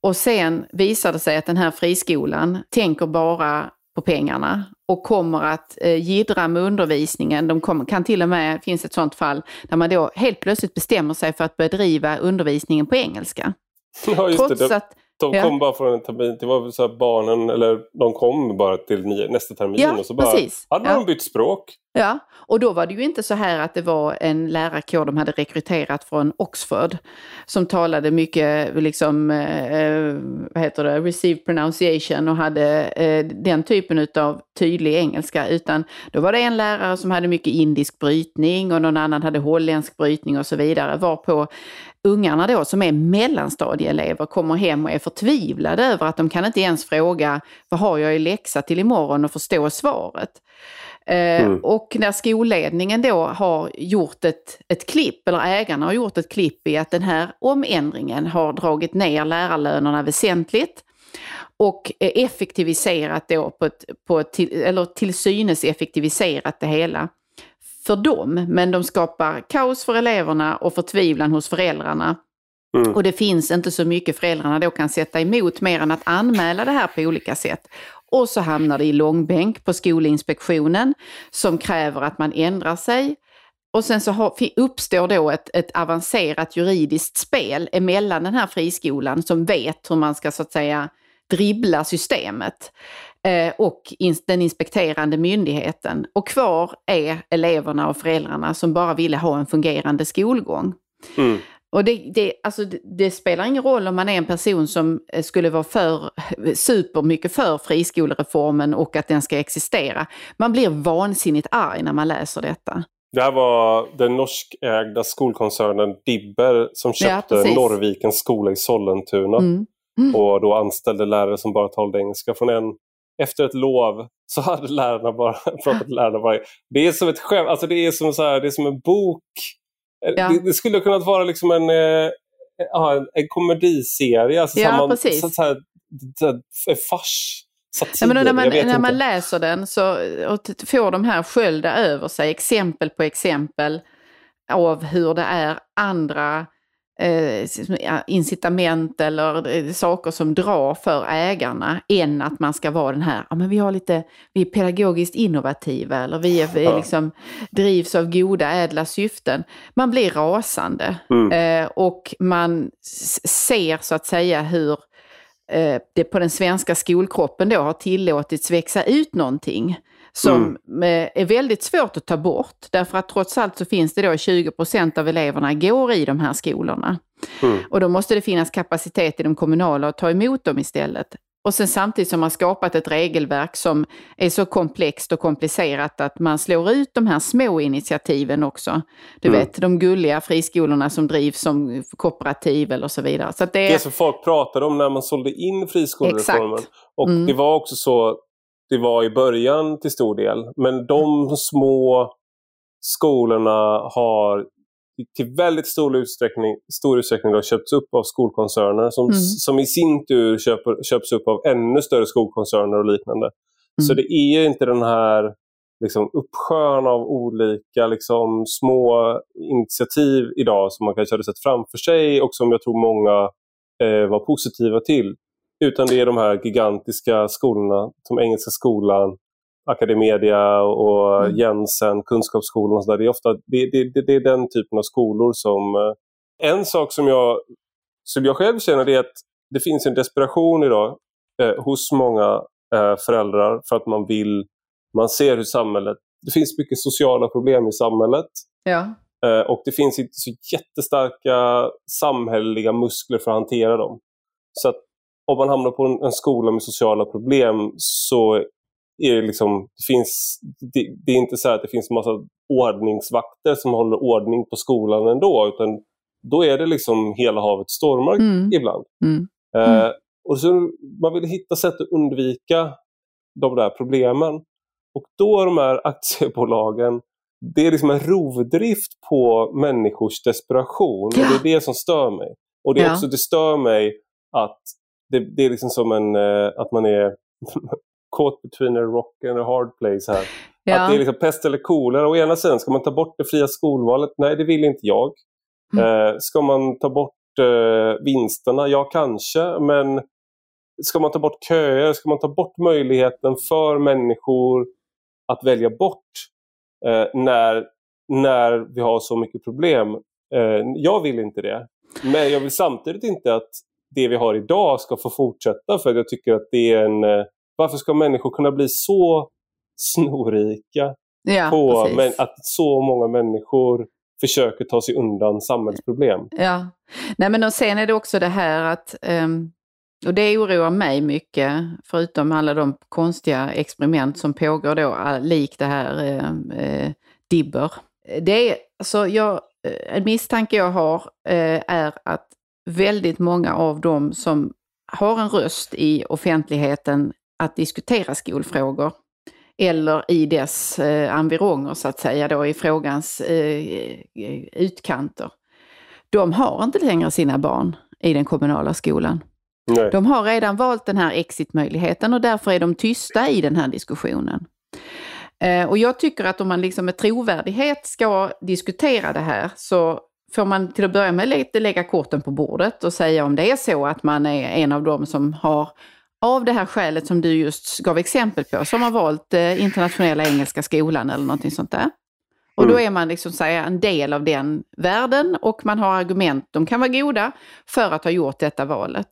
Och sen visar det sig att den här friskolan tänker bara på pengarna och kommer att eh, gidra med undervisningen. De kommer, kan till och med, finns ett sådant fall, där man då helt plötsligt bestämmer sig för att bedriva undervisningen på engelska. Ja, Trots det. Att, de kom ja. bara från en termin, det var så barnen, eller de kom bara till nästa termin ja, och så bara precis. hade ja. de bytt språk. Ja, och då var det ju inte så här att det var en lärarkår de hade rekryterat från Oxford som talade mycket, liksom, eh, vad heter det, received pronunciation och hade eh, den typen av tydlig engelska, utan då var det en lärare som hade mycket indisk brytning och någon annan hade holländsk brytning och så vidare, varpå ungarna då som är mellanstadieelever kommer hem och är förtvivlade över att de kan inte ens fråga vad har jag i läxa till imorgon och förstå svaret. Eh, mm. Och när skolledningen då har gjort ett, ett klipp, eller ägarna har gjort ett klipp i att den här omändringen har dragit ner lärarlönerna väsentligt och effektiviserat då på ett, på ett till, eller till synes effektiviserat det hela för dem, men de skapar kaos för eleverna och förtvivlan hos föräldrarna. Mm. Och det finns inte så mycket föräldrarna då kan sätta emot mer än att anmäla det här på olika sätt. Och så hamnar det i långbänk på Skolinspektionen som kräver att man ändrar sig. Och sen så har, uppstår då ett, ett avancerat juridiskt spel emellan den här friskolan som vet hur man ska så att säga dribbla systemet eh, och den inspekterande myndigheten. Och kvar är eleverna och föräldrarna som bara ville ha en fungerande skolgång. Mm. Och det, det, alltså det, det, spelar ingen roll om man är en person som eh, skulle vara för, supermycket för friskolereformen och att den ska existera. Man blir vansinnigt arg när man läser detta. Det här var den norskägda skolkoncernen Dibber som köpte ja, Norrvikens skola i Sollentuna. Mm. Mm. Och då anställde lärare som bara talade engelska. Från en, efter ett lov så hade lärarna bara pratat lärarna bara. Det är som ett skämt, alltså det är som, så här, det är som en bok. Ja. Det, det, skulle kunnat vara liksom en, eh, en, en komediserie. Alltså ja, man, precis. Så, så här, en fars. Ja, men när, man, när man läser den så, och får de här skölda över sig, exempel på exempel av hur det är andra eh, incitament eller eh, saker som drar för ägarna än att man ska vara den här, ja men vi har lite, vi är pedagogiskt innovativa eller vi, är, vi liksom, drivs av goda ädla syften. Man blir rasande mm. eh, och man ser så att säga hur eh, det på den svenska skolkroppen då har tillåtits växa ut någonting som mm. är väldigt svårt att ta bort. Därför att trots allt så finns det då 20% av eleverna går i de här skolorna. Mm. Och då måste det finnas kapacitet i de kommunala att ta emot dem istället. Och sen samtidigt som man skapat ett regelverk som är så komplext och komplicerat att man slår ut de här små initiativen också. Du mm. vet, de gulliga friskolorna som drivs som kooperativ eller så vidare. Så det, det som folk pratade om när man sålde in friskolereformen. Exakt. Och mm. det var också så det var i början till stor del. Men de små skolorna har till väldigt stor utsträckning, stor utsträckning då köpts upp av skolkoncerner som, mm. som i sin tur köper, köps upp av ännu större skolkoncerner och liknande. Mm. Så det är inte den här liksom, uppsjön av olika liksom, små initiativ idag som man kanske hade sett framför sig och som jag tror många eh, var positiva till. Utan det är de här gigantiska skolorna, som Engelska skolan, Academedia och mm. Jensen, Kunskapsskolan och så där. Det är, ofta, det, det, det, är den typen av skolor som... Eh, en sak som jag, som jag själv känner är att det finns en desperation idag eh, hos många eh, föräldrar för att man vill... Man ser hur samhället... Det finns mycket sociala problem i samhället. Ja. Eh, och det finns inte så jättestarka samhälleliga muskler för att hantera dem. Så att om man hamnar på en, en skola med sociala problem så är det liksom, det finns, det, det, är inte så att det finns en massa ordningsvakter som håller ordning på skolan ändå, utan då är det liksom hela havet stormar mm. ibland. Mm. Eh, och så Man vill hitta sätt att undvika de där problemen. Och då är de här aktiebolagen, det är liksom en rovdrift på människors desperation. Ja. Och det är det som stör mig. Och det, är ja. också, det stör mig att det, det är liksom som en, uh, att man är caught between a rock and a hard place här. Ja. Att det är liksom pest eller kolera. Å ena sidan, ska man ta bort det fria skolvalet? Nej, det vill inte jag. Mm. Uh, ska man ta bort uh, vinsterna? Ja, kanske. Men ska man ta bort köer? Ska man ta bort möjligheten för människor att välja bort när, när vi har så mycket problem? jag vill inte det. Men jag vill samtidigt inte att det vi har idag ska få fortsätta för jag tycker att det är en... Eh, varför ska människor kunna bli så snorrika ja, på men, att så många människor försöker ta sig undan samhällsproblem? Ja, Nej, men och sen är det också det här att um... Och det oroar mig mycket, förutom alla de konstiga experiment som pågår då, likt det här eh, eh, Dibber. Det är, alltså jag, eh, en misstanke jag har eh, är att väldigt många av dem som har en röst i offentligheten att diskutera skolfrågor eller i dess eh, environger så att säga då i frågans eh, utkanter. De har inte längre sina barn i den kommunala skolan. Nej. De har redan valt den här exitmöjligheten och därför är de tysta i den här diskussionen. Eh, och jag tycker att om man liksom med trovärdighet ska diskutera det här så får man till att börja med lite lägga korten på bordet och säga om det är så att man är en av dem som har av det här skälet som du just gav exempel på, som har valt eh, internationella engelska skolan eller någonting sånt där. Och då mm. är man liksom säga, en del av den världen och man har argument, de kan vara goda, för att ha gjort detta valet.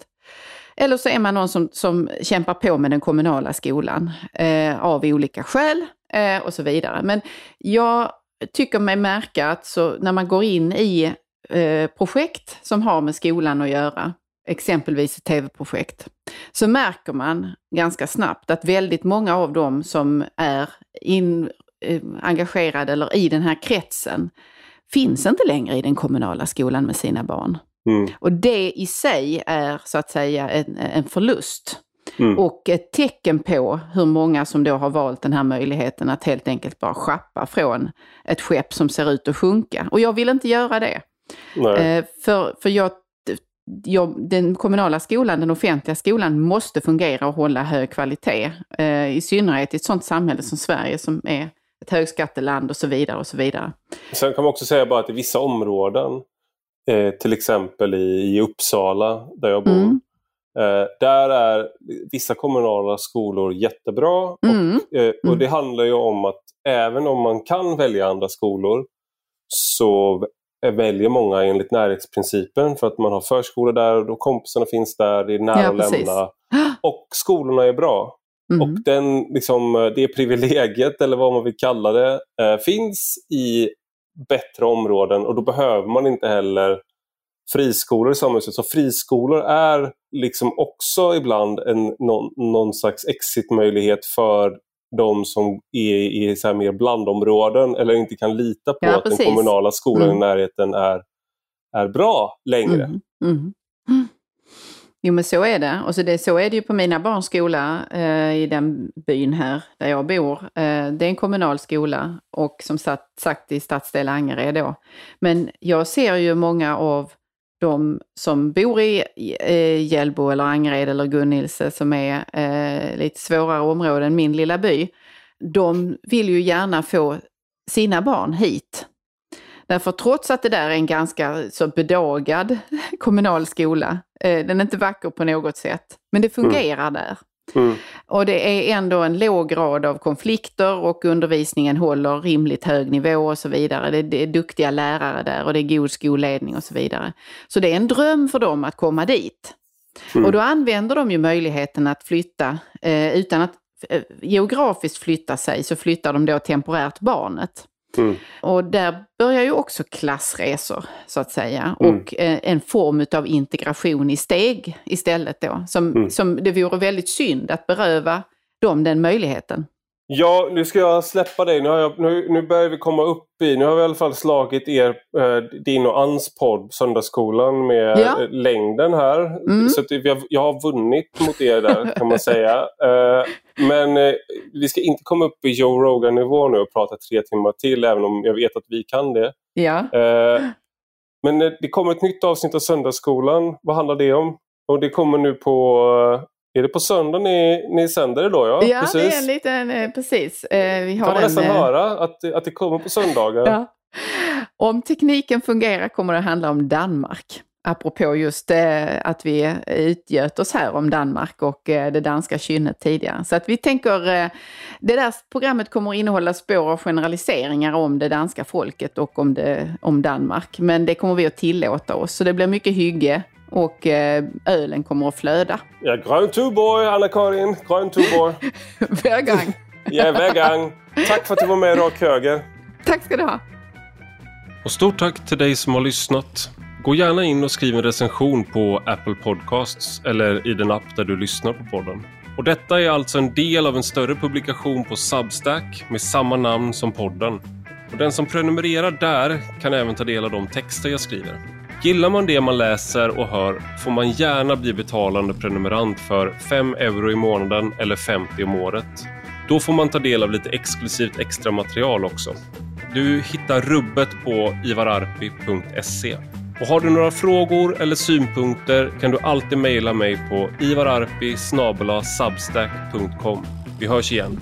Eller så är man någon som, som kämpar på med den kommunala skolan eh, av olika skäl eh, och så vidare. Men jag tycker mig märka att så, när man går in i eh, projekt som har med skolan att göra, exempelvis ett tv-projekt, så märker man ganska snabbt att väldigt många av dem som är in, eh, engagerade eller i den här kretsen finns inte längre i den kommunala skolan med sina barn. Mm. Och det i sig är så att säga en, en förlust. Mm. Och ett tecken på hur många som då har valt den här möjligheten att helt enkelt bara schappa från ett skepp som ser ut att sjunka. Och jag vill inte göra det. Eh, för, för jag, jag, den kommunala skolan, den offentliga skolan, måste fungera och hålla hög kvalitet. Eh, I synnerhet i ett sådant samhälle som Sverige som är ett högskatteland och så vidare. och så vidare. Sen kan man också säga bara att i vissa områden, eh, till exempel i, i Uppsala där jag bor, mm Eh, där är vissa kommunala skolor jättebra. Mm. Och, eh, och, det mm. handlar ju om att även om man kan välja andra skolor så väljer många enligt närhetsprincipen för att man har förskola där och kompisarna finns där, det är nära ja, att lämna. Och skolorna är bra. Mm. Och den, liksom, det privilegiet, eller vad man vill kalla det, eh, finns i bättre områden och då behöver man inte heller friskolor i samma huset. Så friskolor är liksom också ibland en, någon, någon slags exitmöjlighet för de som är i så här mer blandområden eller inte kan lita på ja, att precis. den kommunala skolan mm. i närheten är, är bra längre. Mm. Mm. Jo men så är det. Och så, det, så är det ju på mina barns skola eh, i den byn här där jag bor. Eh, det är en kommunal skola och som sagt, sagt i stadsdel Angered då. Men jag ser ju många av de som bor i eh, Hjällbo eller Angered eller Gunnilse som är eh, lite svårare områden, min lilla by, de vill ju gärna få sina barn hit. Därför trots att det där är en ganska så bedagad kommunal skola, eh, den är inte vacker på något sätt, men det fungerar mm. där. Mm. Och det är ändå en låg grad av konflikter och undervisningen håller rimligt hög nivå och så vidare. Det, det är duktiga lärare där och det är god skolledning och så vidare. Så det är en dröm för dem att komma dit. Mm. Och då använder de ju möjligheten att flytta eh, utan att eh, geografiskt flytta sig så flyttar de då temporärt barnet. Mm. Och där börjar ju också klassresor, så att säga. Mm. Och eh, en form av integration i steg istället då. Som, mm. som det vore väldigt synd att beröva dem den möjligheten. Ja, nu ska jag släppa dig. Nu, har jag, nu, nu börjar vi komma upp i, nu har vi i alla fall slagit er, eh, din och Ans podd, Söndagsskolan, med ja. längden här. Mm. Så jag, jag har vunnit mot er där kan man säga. Eh, men eh, vi ska inte komma upp i Joe Rogan-nivå nu och prata tre timmar till, även om jag vet att vi kan det. Ja. Eh, men eh, det kommer ett nytt avsnitt av Söndagsskolan. Vad handlar det om? Och det kommer nu på är det på söndag ni, ni sänder det då? Ja, ja precis. det är en liten, eh, precis. Eh, vi har kan man nästan en, höra att, att det kommer på söndagar. Ja. Om tekniken fungerar kommer det handla om Danmark. Apropå just eh, att vi utgöt oss här om Danmark och det danska kynnet tidigare. Så att vi tänker, det där programmet kommer att innehålla spår av generaliseringar om det danska folket och om, det, om Danmark. Men det kommer vi att tillåta oss. Så det blir mycket hygge och eh, ölen kommer att flöda. Ja, grön Tuborg, Anna-Karin. Grön Tuborg. Vägang. ja, vägang. Tack för att du var med i Rak Höger. Tack ska du ha. Och stort tack till dig som har lyssnat. Gå gärna in och skriv en recension på Apple Podcasts eller i den app där du lyssnar på podden. Och detta är alltså en del av en större publikation på Substack med samma namn som podden. Och den som prenumererar där kan även ta del av de texter jag skriver. Gillar man det man läser och hör får man gärna bli betalande prenumerant för 5 euro i månaden eller 50 om året. Då får man ta del av lite exklusivt extra material också. Du hittar rubbet på ivararpi.se. Och har du några frågor eller synpunkter kan du alltid mejla mig på ivararpi.substack.com. Vi hörs igen.